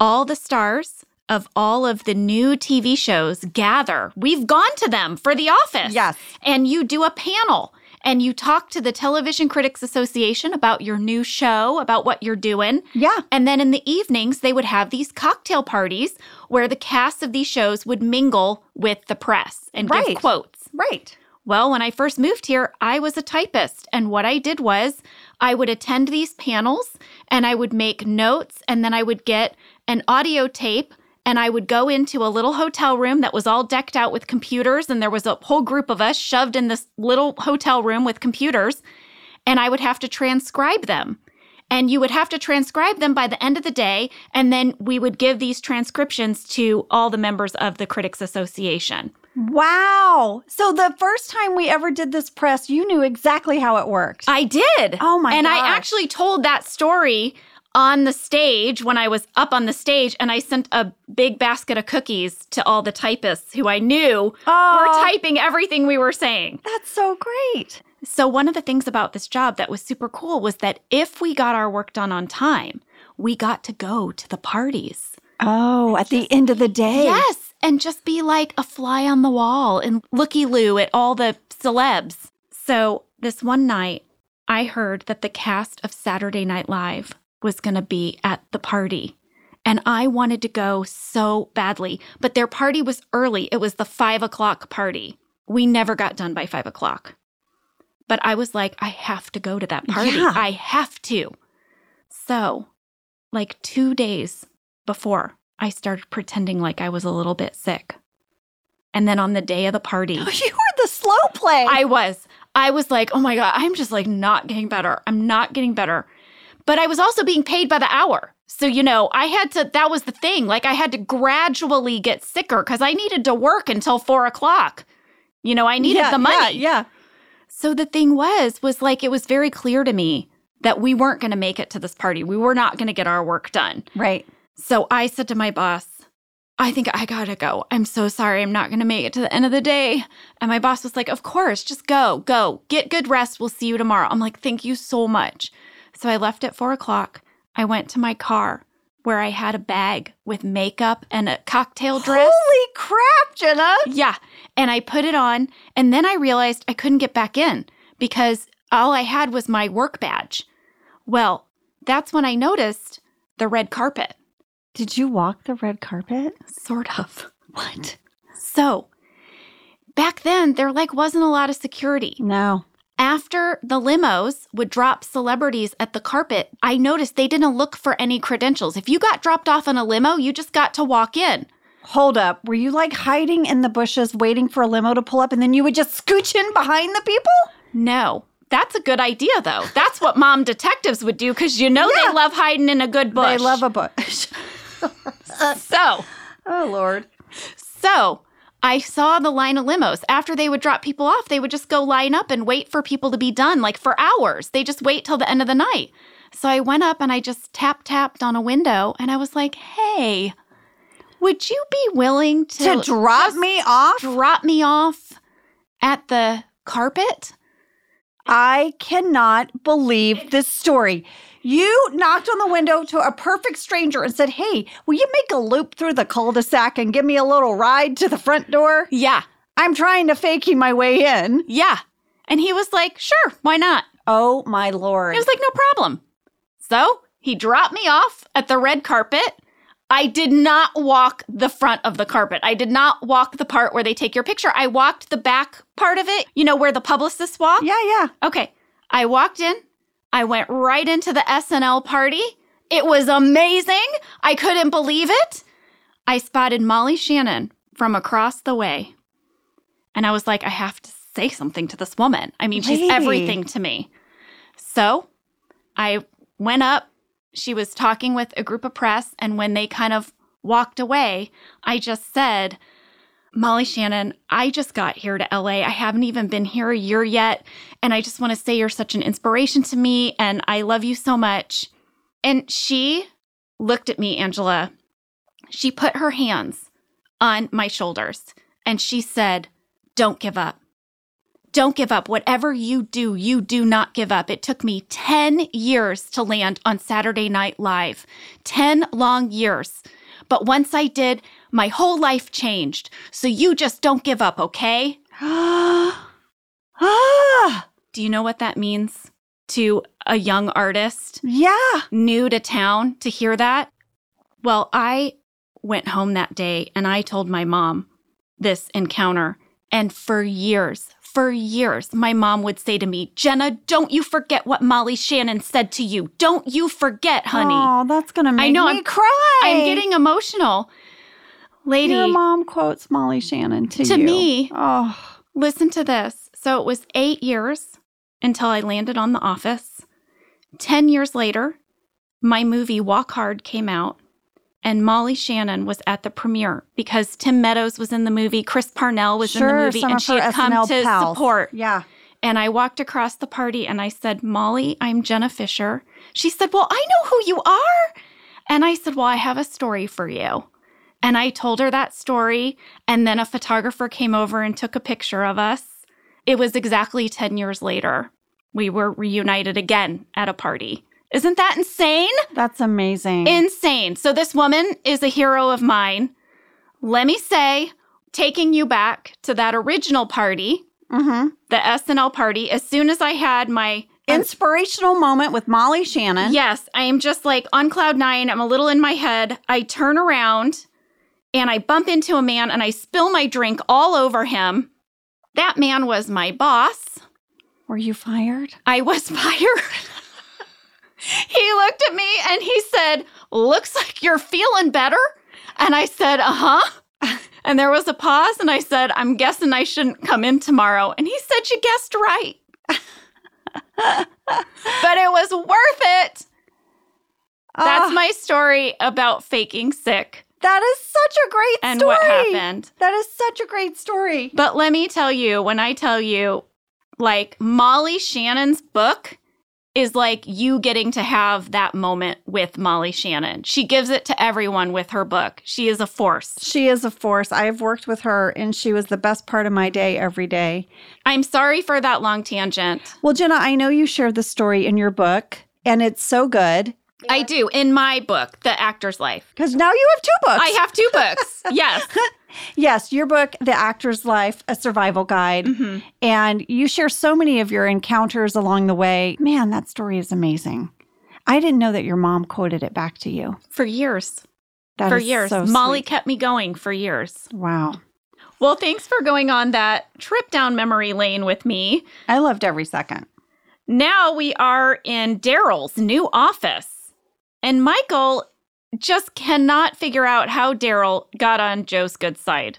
All the stars of all of the new TV shows gather. We've gone to them for The Office. Yes. And you do a panel and you talk to the Television Critics Association about your new show, about what you're doing. Yeah. And then in the evenings, they would have these cocktail parties where the cast of these shows would mingle with the press and Right. give quotes. Right. Well, when I first moved here, I was a typist. And what I did was I would attend these panels and I would make notes and then I would get an audio tape and I would go into a little hotel room that was all decked out with computers. And there was a whole group of us shoved in this little hotel room with computers. And I would have to transcribe them. And you would have to transcribe them by the end of the day. And then we would give these transcriptions to all the members of the Critics Association. Wow. So the first time we ever did this press, you knew exactly how it worked. I did. Oh my And I actually told that story on the stage when I was up on the stage and I sent a big basket of cookies to all the typists who I knew Oh. were typing everything we were saying. That's so great. So one of the things about this job that was super cool was that if we got our work done on time, we got to go to the parties. Oh, at the end of the day. Yes, and just be like a fly on the wall and looky loo at all the celebs. So this one night, I heard that the cast of Saturday Night Live was going to be at the party. And I wanted to go so badly, but their party was early. It was the five o'clock party. We never got done by five o'clock. But I was like, I have to go to that party. Yeah. I have to. So, like two days before, I started pretending like I was a little bit sick. And then on the day of the party, You were the slow play. I was. I was like, oh my God, I'm just like not getting better. I'm not getting better. But I was also being paid by the hour. So, you know, I had to, that was the thing. Like, I had to gradually get sicker because I needed to work until four o'clock. You know, I needed Yeah, the money. Yeah, yeah. So the thing was, was like, it was very clear to me that we weren't going to make it to this party. We were not going to get our work done. Right. So I said to my boss, I think I gotta go. I'm so sorry. I'm not gonna make it to the end of the day. And my boss was like, Of course, just go, go, get good rest. We'll see you tomorrow. I'm like, Thank you so much. So I left at four o'clock. I went to my car where I had a bag with makeup and a cocktail dress. Holy crap, Jenna. Yeah. And I put it on. And then I realized I couldn't get back in because all I had was my work badge. Well, that's when I noticed the red carpet. Did you walk the red carpet? Sort of. What? So, back then, there like wasn't a lot of security. No. After the limos would drop celebrities at the carpet, I noticed they didn't look for any credentials. If you got dropped off in a limo, you just got to walk in. Hold up. Were you like hiding in the bushes waiting for a limo to pull up and then you would just scooch in behind the people? No. That's a good idea, though. That's what mom detectives would do because you know Yeah. they love hiding in a good bush. They love a bush. so, oh, Lord. so I saw the line of limos. After they would drop people off, they would just go line up and wait for people to be done, like for hours. They just wait till the end of the night. So I went up and I just tap tapped on a window and I was like, hey, would you be willing to, To drop me off? drop me off at the carpet. I cannot believe this story. You knocked on the window to a perfect stranger and said, Hey, will you make a loop through the cul de sac and give me a little ride to the front door? Yeah. I'm trying to fakey my way in. Yeah. And he was like, Sure, why not? Oh, my Lord. He was like, No problem. So he dropped me off at the red carpet. I did not walk the front of the carpet. I did not walk the part where they take your picture. I walked the back part of it, you know, where the publicists walk. Yeah, yeah. Okay. I walked in. I went right into the SNL party. It was amazing. I couldn't believe it. I spotted Molly Shannon from across the way. And I was like, I have to say something to this woman. I mean, she's everything to me. So I went up. She was talking with a group of press. And when they kind of walked away, I just said, Molly Shannon, I just got here to LA. I haven't even been here a year yet. And I just want to say you're such an inspiration to me. And I love you so much. And she looked at me, Angela. She put her hands on my shoulders and she said, Don't give up. Don't give up. Whatever you do, you do not give up. It took me 10 years to land on Saturday Night Live. 10 long years. But once I did, my whole life changed. So you just don't give up, okay? ah, Do you know what that means to a young artist yeah. new to town to hear that? Well, I went home that day and I told my mom this encounter. And for years, for years, my mom would say to me, Jenna, don't you forget what Molly Shannon said to you. Don't you forget, honey. Oh, that's going to make I know, me I'm- cry. I'm getting emotional. Lady, Your mom quotes Molly Shannon to, To you. me. Oh, listen to this. So it was eight years until I landed on The Office. 10 years later, my movie Walk Hard came out, and Molly Shannon was at the premiere because Tim Meadows was in the movie, Chris Parnell was sure. in the movie, and she had come SNL to pals. support. Yeah. And I walked across the party and I said, Molly, I'm Jenna Fischer. She said, Well, I know who you are. And I said, Well, I have a story for you. And I told her that story. And then a photographer came over and took a picture of us. It was exactly 10 years later. We were reunited again at a party. Isn't that insane? That's amazing. Insane. So, this woman is a hero of mine. Let me say, taking you back to that original party, mm-hmm. the SNL party, as soon as I had my Inspirational moment with Molly Shannon. Yes, I am just like on cloud nine. I'm a little in my head. I turn around and I bump into a man and I spill my drink all over him. That man was my boss. Were you fired? I was fired. He looked at me and he said, Looks like you're feeling better. And I said, Uh huh. And there was a pause and I said, I'm guessing I shouldn't come in tomorrow. And he said, You guessed right. but it was worth it. That's Ah, my story about faking sick That is such a great and story. what happened. That is such a great story. But let me tell you, when I tell you, like Molly Shannon's book is like you getting to have that moment with Molly Shannon. She gives it to everyone with her book. She is a force. She is a force. I have worked with her, and she was the best part of my day every day. I'm sorry for that long tangent. Well, Jenna, I know you shared the story in your book, and it's so good I do in my book, The Actor's Life. because now you have two books. I have two books. yes. Yes, your book, The Actor's Life, a survival guide. Mhm. And you share so many of your encounters along the way. Man, that story is amazing. I didn't know that your mom quoted it back to you. For years. That for years. so Molly sweet. kept me going for years. Wow. Well, thanks for going on that trip down memory lane with me. I loved every second. Now we are in Daryl's new office. And Michael just cannot figure out how Daryl got on Jo's good side.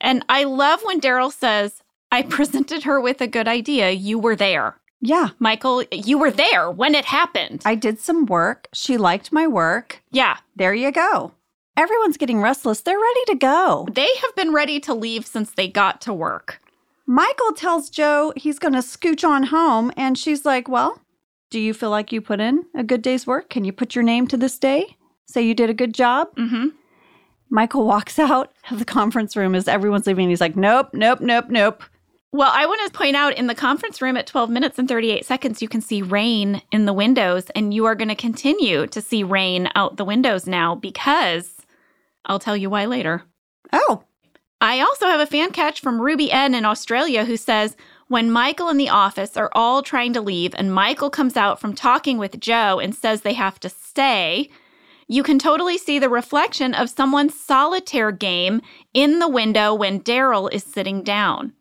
And I love when Daryl says, I presented her with a good idea. You were there. Yeah. Michael, you were there when it happened. I did some work. She liked my work. yeah. There you go. Everyone's getting restless. They're ready to go. They have been ready to leave since they got to work. Michael tells Joe he's going to scooch on home, and she's like, Well, do you feel like you put in a good day's work? Can you put your name to this day? Say you did a good job? Mm-hmm. Michael walks out of the conference room as everyone's leaving. He's like, Nope, nope, nope, nope. Well, I want to point out in the conference room at 12 minutes and 38 seconds, you can see rain in the windows, and you are going to continue to see rain out the windows now because I'll tell you why later. Oh. I also have a fan catch from Ruby N in Australia who says, when Michael and the office are all trying to leave, and Michael comes out from talking with Jo and says they have to stay, you can totally see the reflection of someone's solitaire game in the window when Daryl is sitting down.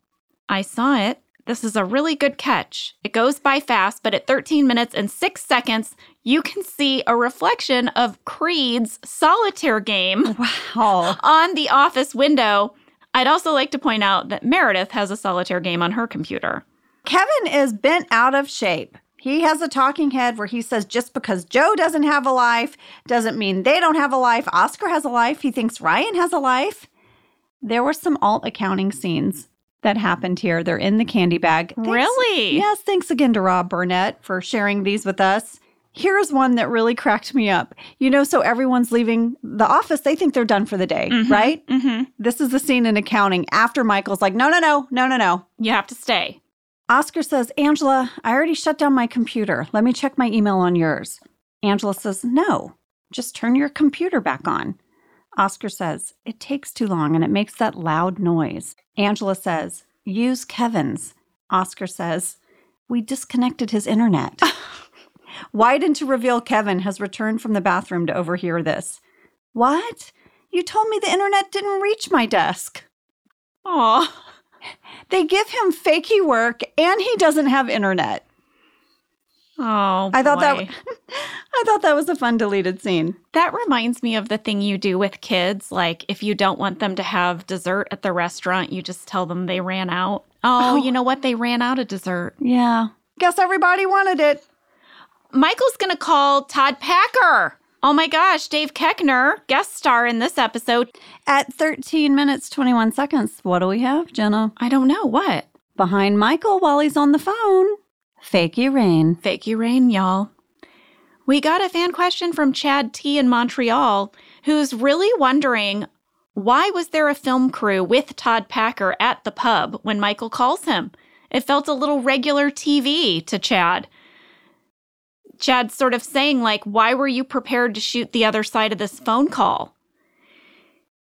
I saw it. This is a really good catch. It goes by fast, but at 13 minutes and 6 seconds, you can see a reflection of Creed's solitaire game wow. on the office window. I'd also like to point out that Meredith has a solitaire game on her computer. Kevin is bent out of shape. He has a talking head where he says just because Jo doesn't have a life doesn't mean they don't have a life. Oscar has a life. He thinks Ryan has a life. There were some alt accounting scenes that happened here. They're in the candy bag. Thanks- Really? Yes. Thanks again to Rob Burnett for sharing these with us. Here's one that really cracked me up. You know, so everyone's leaving the office. They think they're done for the day, right? Mm-hmm. This is the scene in accounting after Michael's like, no, no, no, no, no, no. You have to stay. Oscar says, Angela, I already shut down my computer. Let me check my email on yours. Angela says, No, just turn your computer back on. Oscar says, It takes too long and it makes that loud noise. Angela says, Use Kevin's. Oscar says, We disconnected his internet. Widen to reveal Kevin has returned from the bathroom to overhear this. What? You told me the internet didn't reach my desk. Aw. They give him fakey work and he doesn't have internet. Oh, I thought that. I thought that was a fun deleted scene. That reminds me of the thing you do with kids. Like, if you don't want them to have dessert at the restaurant, you just tell them they ran out. Oh, Oh. you know what? They ran out of dessert. Yeah. Guess everybody wanted it. Michael's going to call Todd Packer. Oh my gosh, Dave Koechner, guest star in this episode. At 13 minutes 21 seconds, what do we have, Jenna? I don't know what. Behind Michael while he's on the phone. Fakey rain. Fake you rain, y'all. We got a fan question from Chad T in Montreal who's really wondering why was there a film crew with Todd Packer at the pub when Michael calls him? It felt a little regular TV to Chad. Chad's sort of saying, like, why were you prepared to shoot the other side of this phone call?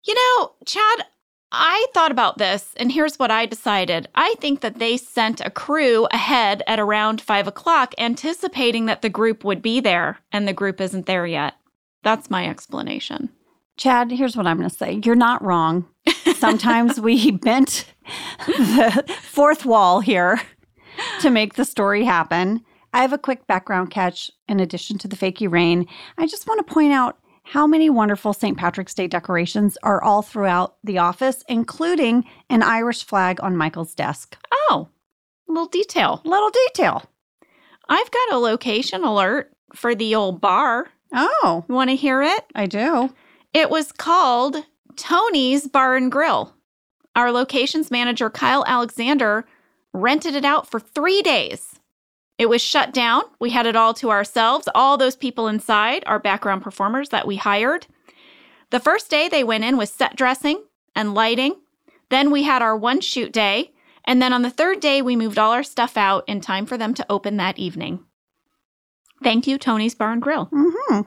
You know, Chad, I thought about this, and here's what I decided. I think that they sent a crew ahead at around five o'clock, anticipating that the group would be there, and the group isn't there yet. That's my explanation. Chad, here's what I'm going to say. You're not wrong. Sometimes we bent the fourth wall here to make the story happen. I have a quick background catch in addition to the fakey rain. I just want to point out how many wonderful St. Patrick's Day decorations are all throughout the office, including an Irish flag on Michael's desk. Oh, little detail. Little detail. I've got a location alert for the old bar. Oh, You want to hear it? I do. It was called Tony's Bar and Grill. Our locations manager, Kyle Alexander, rented it out for three days. It was shut down. We had it all to ourselves. All those people inside are background performers that we hired. The first day they went in with set dressing and lighting. Then we had our one shoot day. And then on the third day, we moved all our stuff out in time for them to open that evening. Thank you, Tony's Bar and Grill. hmm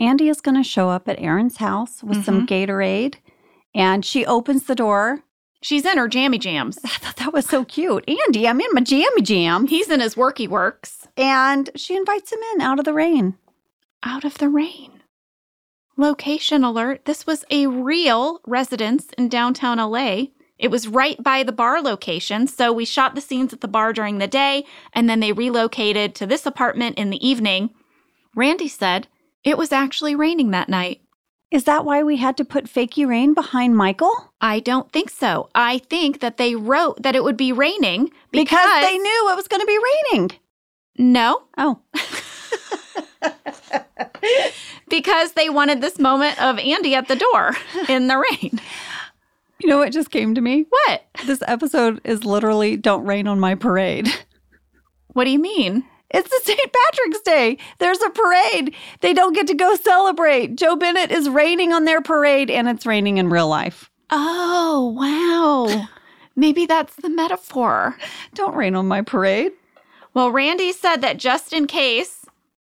Andy is going to show up at Erin's house with some Gatorade, and she opens the door. She's in her jammy jams. I thought that was so cute. Andy, I'm in my jammy jam. He's in his worky works. And she invites him in out of the rain. Out of the rain. Location alert. This was a real residence in downtown LA. It was right by the bar location. So we shot the scenes at the bar during the day and then they relocated to this apartment in the evening. Randy said it was actually raining that night. Is that why we had to put fakey rain behind Michael? I don't think so. I think that they wrote that it would be raining because, Because they knew it was going to be raining. No, Oh, because they wanted this moment of Andy at the door in the rain. you know what just came to me? What? This episode is literally Don't Rain on My Parade. What do you mean? It's the St. Patrick's Day. There's a parade. They don't get to go celebrate. Jo Bennett is raining on their parade, and it's raining in real life. Oh, wow. Maybe that's the metaphor. Don't rain on my parade. Well, Randy said that just in case,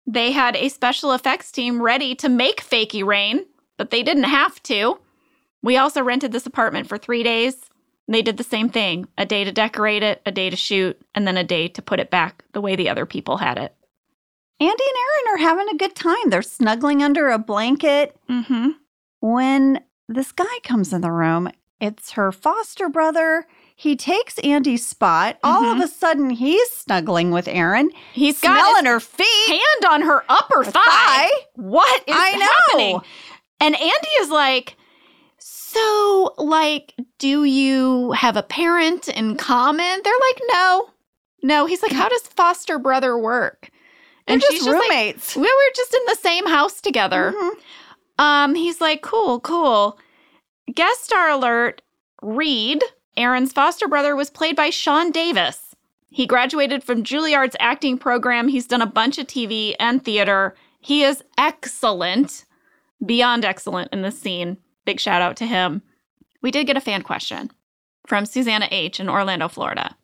they had a special effects team ready to make fakey rain, but they didn't have to. We also rented this apartment for three days. They did the same thing a day to decorate it, a day to shoot, and then a day to put it back the way the other people had it. Andy and Erin are having a good time. They're snuggling under a blanket. Mm-hmm. When this guy comes in the room, it's her foster brother. He takes Andy's spot. All of a sudden, he's snuggling with Erin. Mm-hmm. He's got smelling her feet. Hand on her upper thigh. thigh. What is I know. happening? And Andy is like, so, like, do you have a parent in common? They're like, no. No. He's like, how does foster brother work? They're just she's like, roommates. we were just in the same house together. Um, he's like, cool, cool. Guest star alert Reed, Erin's foster brother, was played by Sean Davis. He graduated from Juilliard's acting program. He's done a bunch of TV and theater. He is excellent, beyond excellent in this scene. Big shout out to him. We did get a fan question from Susanna H. in Orlando, Florida.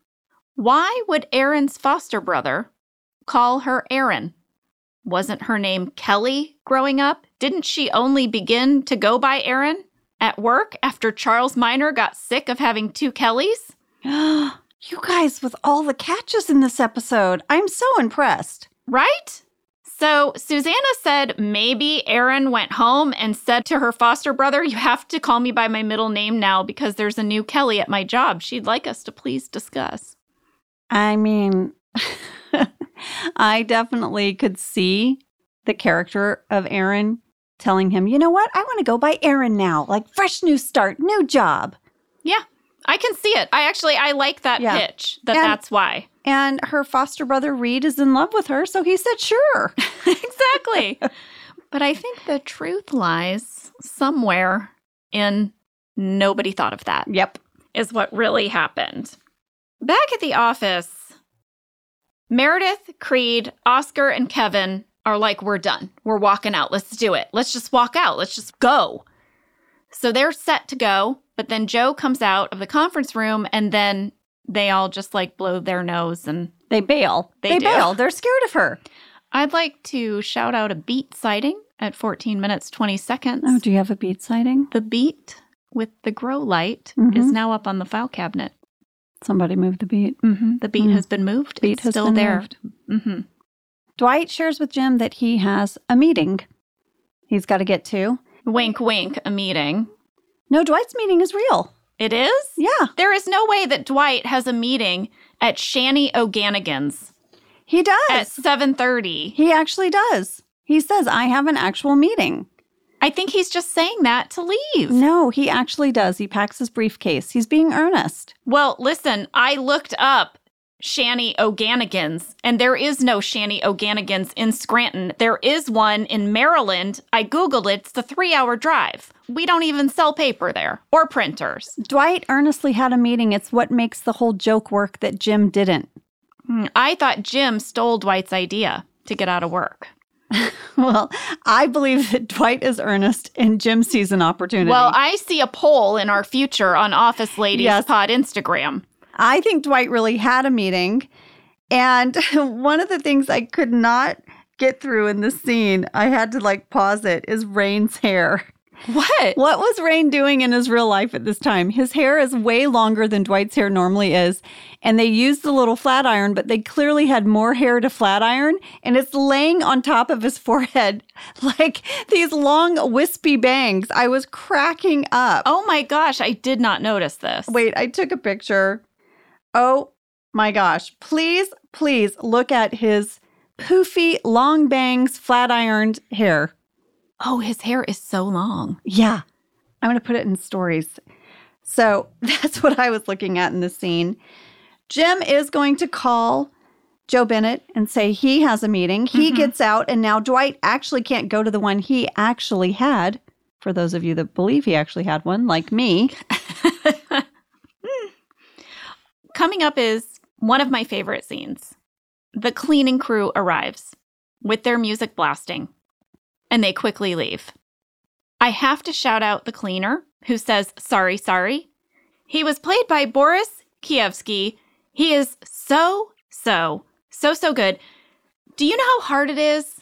Why would Erin's foster brother call her Erin? Wasn't her name Kelly growing up? Didn't she only begin to go by Erin at work after Charles Miner got sick of having two Kellys? you guys, with all the catches in this episode, I'm so impressed. Right? So Susanna said maybe Erin went home and said to her foster brother, You have to call me by my middle name now because there's a new Kelly at my job. She'd like us to please discuss. I mean, I definitely could see the character of Erin telling him, you know what? I want to go by Erin now. Like fresh new start, new job. Yeah, I can see it. I actually I like that Yeah. pitch. That And- that's why. And her foster brother Reed is in love with her, so he said, sure. exactly. but I think the truth lies somewhere in nobody thought of that. Yep. Is what really happened. Back at the office, Meredith, Creed, Oscar, and Kevin are like, We're done. We're walking out. Let's do it. Let's just walk out. Let's just go. So they're set to go. But then Jo comes out of the conference room and then they all just like blow their nose and They bail. They They, bail. They're scared of her. I'd like to shout out a beet sighting at 14 minutes 20 seconds. Oh, do you have a beet sighting? The beet with the grow light Mhm. is now up on the file cabinet. Somebody moved the beet. Mm-hmm. The beet Mm. has been moved. Beet it's has still been there. moved. Mm-hmm. Dwight shares with Jim that he has a meeting he's got to get to. Wink, wink, a meeting. No, Dwight's meeting is real. It is? Yeah. There is no way that Dwight has a meeting at Shanny O'Ganigan's He does. at 7:30. He actually does. He says, I have an actual meeting. I think he's just saying that to leave. No, he actually does. He packs his briefcase. He's being earnest. Well, listen, I looked up Shanny O'Ganigan's, and there is no Shanny O'Ganigan's in Scranton. There is one in Maryland. I Googled it. It's the three hour drive. We don't even sell paper there or printers. Dwight earnestly had a meeting. It's what makes the whole joke work that Jim didn't. Hmm, I thought Jim stole Dwight's idea to get out of work. Well, I believe that Dwight is earnest and Jim sees an opportunity. Well, I see a poll in our future on Office Ladies Yes. Pod Instagram. I think Dwight really had a meeting. And one of the things I could not get through in this scene, I had to like pause it, is Rainn's hair. What? What was Rainn doing in his real life at this time? His hair is way longer than Dwight's hair normally is. And they used the little flat iron, but they clearly had more hair to flat iron. And it's laying on top of his forehead like these long, wispy bangs. I was cracking up. Oh my gosh, I did not notice this. Wait, I took a picture. Oh my gosh. Please, please look at his poofy, long bangs, flat ironed hair. Oh, his hair is so long. Yeah. I'm going to put it in stories. So that's what I was looking at in the scene. Jim is going to call Jo Bennett and say he has a meeting. He Mhm. gets out, and now Dwight actually can't go to the one he actually had. For those of you that believe he actually had one, like me. Coming up is one of my favorite scenes. The cleaning crew arrives with their music blasting, and they quickly leave. I have to shout out the cleaner who says, Sorry, sorry. He was played by Boris Kievsky. He is so, so, so, so good. Do you know how hard it is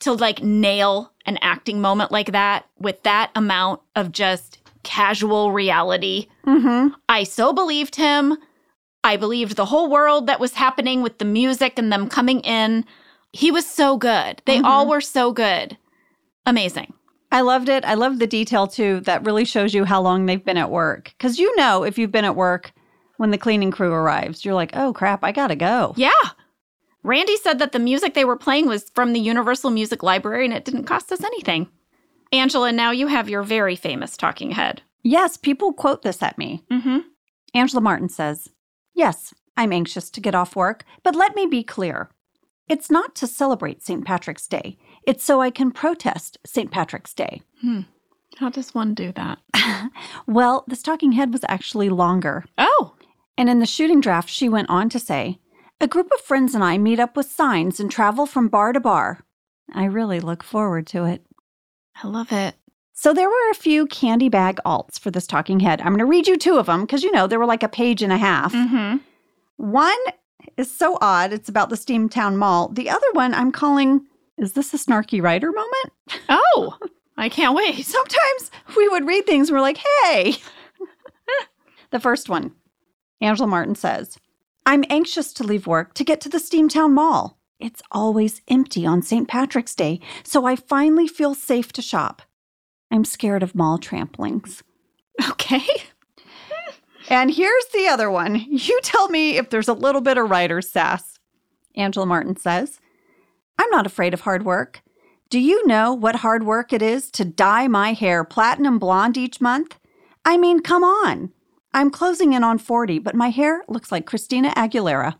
to like nail an acting moment like that with that amount of just casual reality? Mm-hmm. I so believed him. I believed the whole world that was happening with the music and them coming in. He was so good. They all were so good. Amazing. I loved it. I loved the detail too. That really shows you how long they've been at work. Because you know, if you've been at work when the cleaning crew arrives, you're like, oh crap, I gotta go. Yeah. Randy said that the music they were playing was from the Universal Music Library and it didn't cost us anything. Angela, now you have your very famous talking head. Yes, people quote this at me. Mm-hmm. Angela Martin says, Yes, I'm anxious to get off work, but let me be clear. It's not to celebrate St. Patrick's Day. It's so I can protest St. Patrick's Day. Hmm. How does one do that? Well, this talking head was actually longer. Oh, And in the shooting draft, she went on to say, A group of friends and I meet up with signs and travel from bar to bar. I really look forward to it. I love it. So there were a few candy bag alts for this talking head. I'm going to read you two of them because you know they were like a page and a half. Mm-hmm. One is so odd. It's about the Steamtown Mall. The other one I'm calling, is this a snarky writer moment? Oh, I can't wait. Sometimes we would read things and we're like, hey. the first one, Angela Martin says, I'm anxious to leave work to get to the Steamtown Mall. It's always empty on St. Patrick's Day, so I finally feel safe to shop. I'm scared of mall tramplings. Okay. And here's the other one. You tell me if there's a little bit of writer's sass. Angela Martin says, I'm not afraid of hard work. Do you know what hard work it is to dye my hair platinum blonde each month? I mean, come on. I'm closing in on 40, but my hair looks like Christina Aguilera.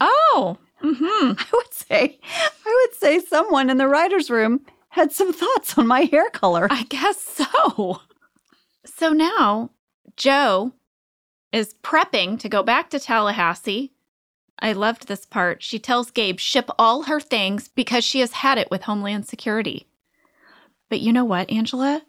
Oh, mm-hmm. I would say, I would say someone in the writer's room had some thoughts on my hair color. I guess so. So now Jo is prepping to go back to Tallahassee. I loved this part. She tells Gabe ship all her things because she has had it with Homeland Security. But you know what, Angela?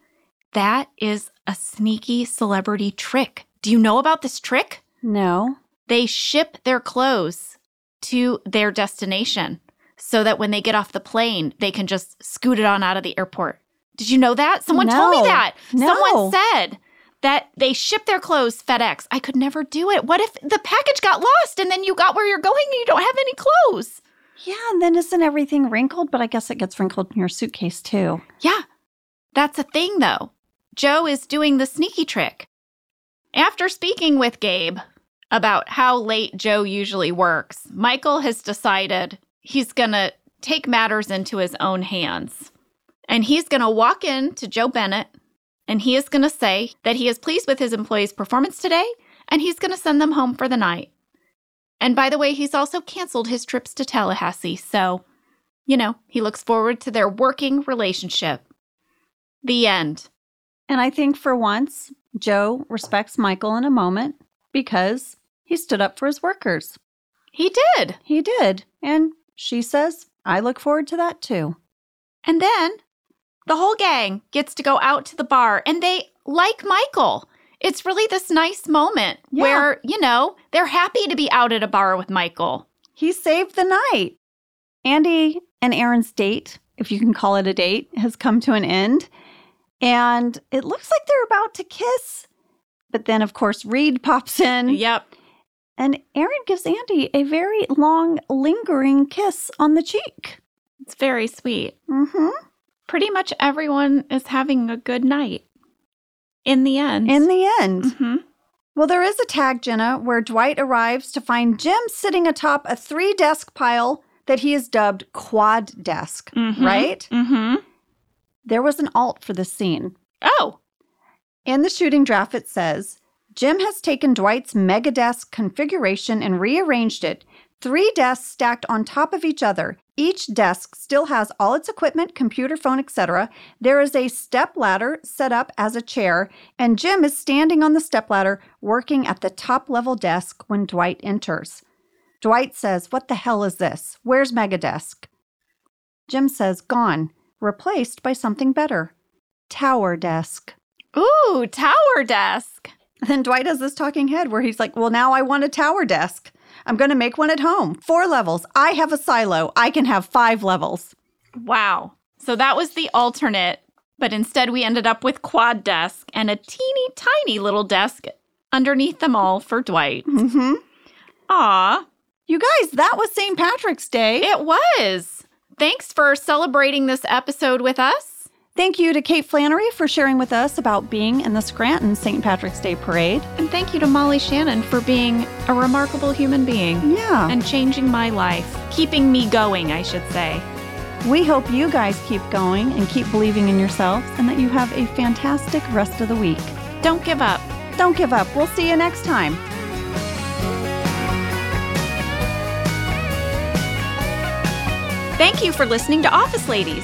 That is a sneaky celebrity trick. Do you know about this trick? No. They ship their clothes to their destination so that when they get off the plane, they can just scoot it on out of the airport. Did you know that? Someone told me that. No. Someone said that they ship their clothes FedEx. I could never do it. What if the package got lost and then you got where you're going and you don't have any clothes? Yeah, and then isn't everything wrinkled? But I guess it gets wrinkled in your suitcase too. Yeah, that's a thing though. Jo is doing the sneaky trick. After speaking with Gabe about how late Jo usually works, Michael has decided he's going to take matters into his own hands. And he's going to walk in to Jo Bennett and he is going to say that he is pleased with his employees' performance today and he's going to send them home for the night. And by the way, he's also canceled his trips to Tallahassee. So, you know, he looks forward to their working relationship. The end. And I think for once, Jo respects Michael in a moment because he stood up for his workers. He did. He did. And she says, I look forward to that too. And then the whole gang gets to go out to the bar and they like Michael. It's really this nice moment Yeah. where, you know, they're happy to be out at a bar with Michael. He saved the night. Andy and Erin's date, if you can call it a date, has come to an end. And it looks like they're about to kiss. But then, of course, Reed pops in. Yep. And Erin gives Andy a very long, lingering kiss on the cheek. It's very sweet. Mm-hmm. Pretty much everyone is having a good night in the end. In the end. Mm-hmm. Well, there is a tag, Jenna, where Dwight arrives to find Jim sitting atop a three desk pile that he has dubbed Quad Desk, Mhm. right? Mm-hmm. There was an alt for this scene. Oh, In the shooting draft, it says Jim has taken Dwight's mega desk configuration and rearranged it. Three desks stacked on top of each other. Each desk still has all its equipment, computer, phone, etc. There is a step ladder set up as a chair, and Jim is standing on the step ladder working at the top level desk when Dwight enters. Dwight says, What the hell is this? Where's Megadesk? Jim says, Gone, replaced by something better. Tower desk. ooh, tower desk. Then Dwight has this talking head where he's like, Well, now I want a tower desk. I'm going to make one at home. Four levels. I have a silo. I can have five levels. Wow. So that was the alternate, but instead we ended up with quad desk and a teeny tiny little desk underneath them all for Dwight. Mm-hmm. Aw, You guys, that was St. Patrick's Day. it was. Thanks for celebrating this episode with us. Thank you to Kate Flannery for sharing with us about being in the Scranton St. Patrick's Day Parade. And thank you to Molly Shannon for being a remarkable human being Yeah. and changing my life, keeping me going, I should say. We hope you guys keep going and keep believing in yourselves and that you have a fantastic rest of the week. Don't give up. Don't give up. We'll see you next time. Thank you for listening to Office Ladies.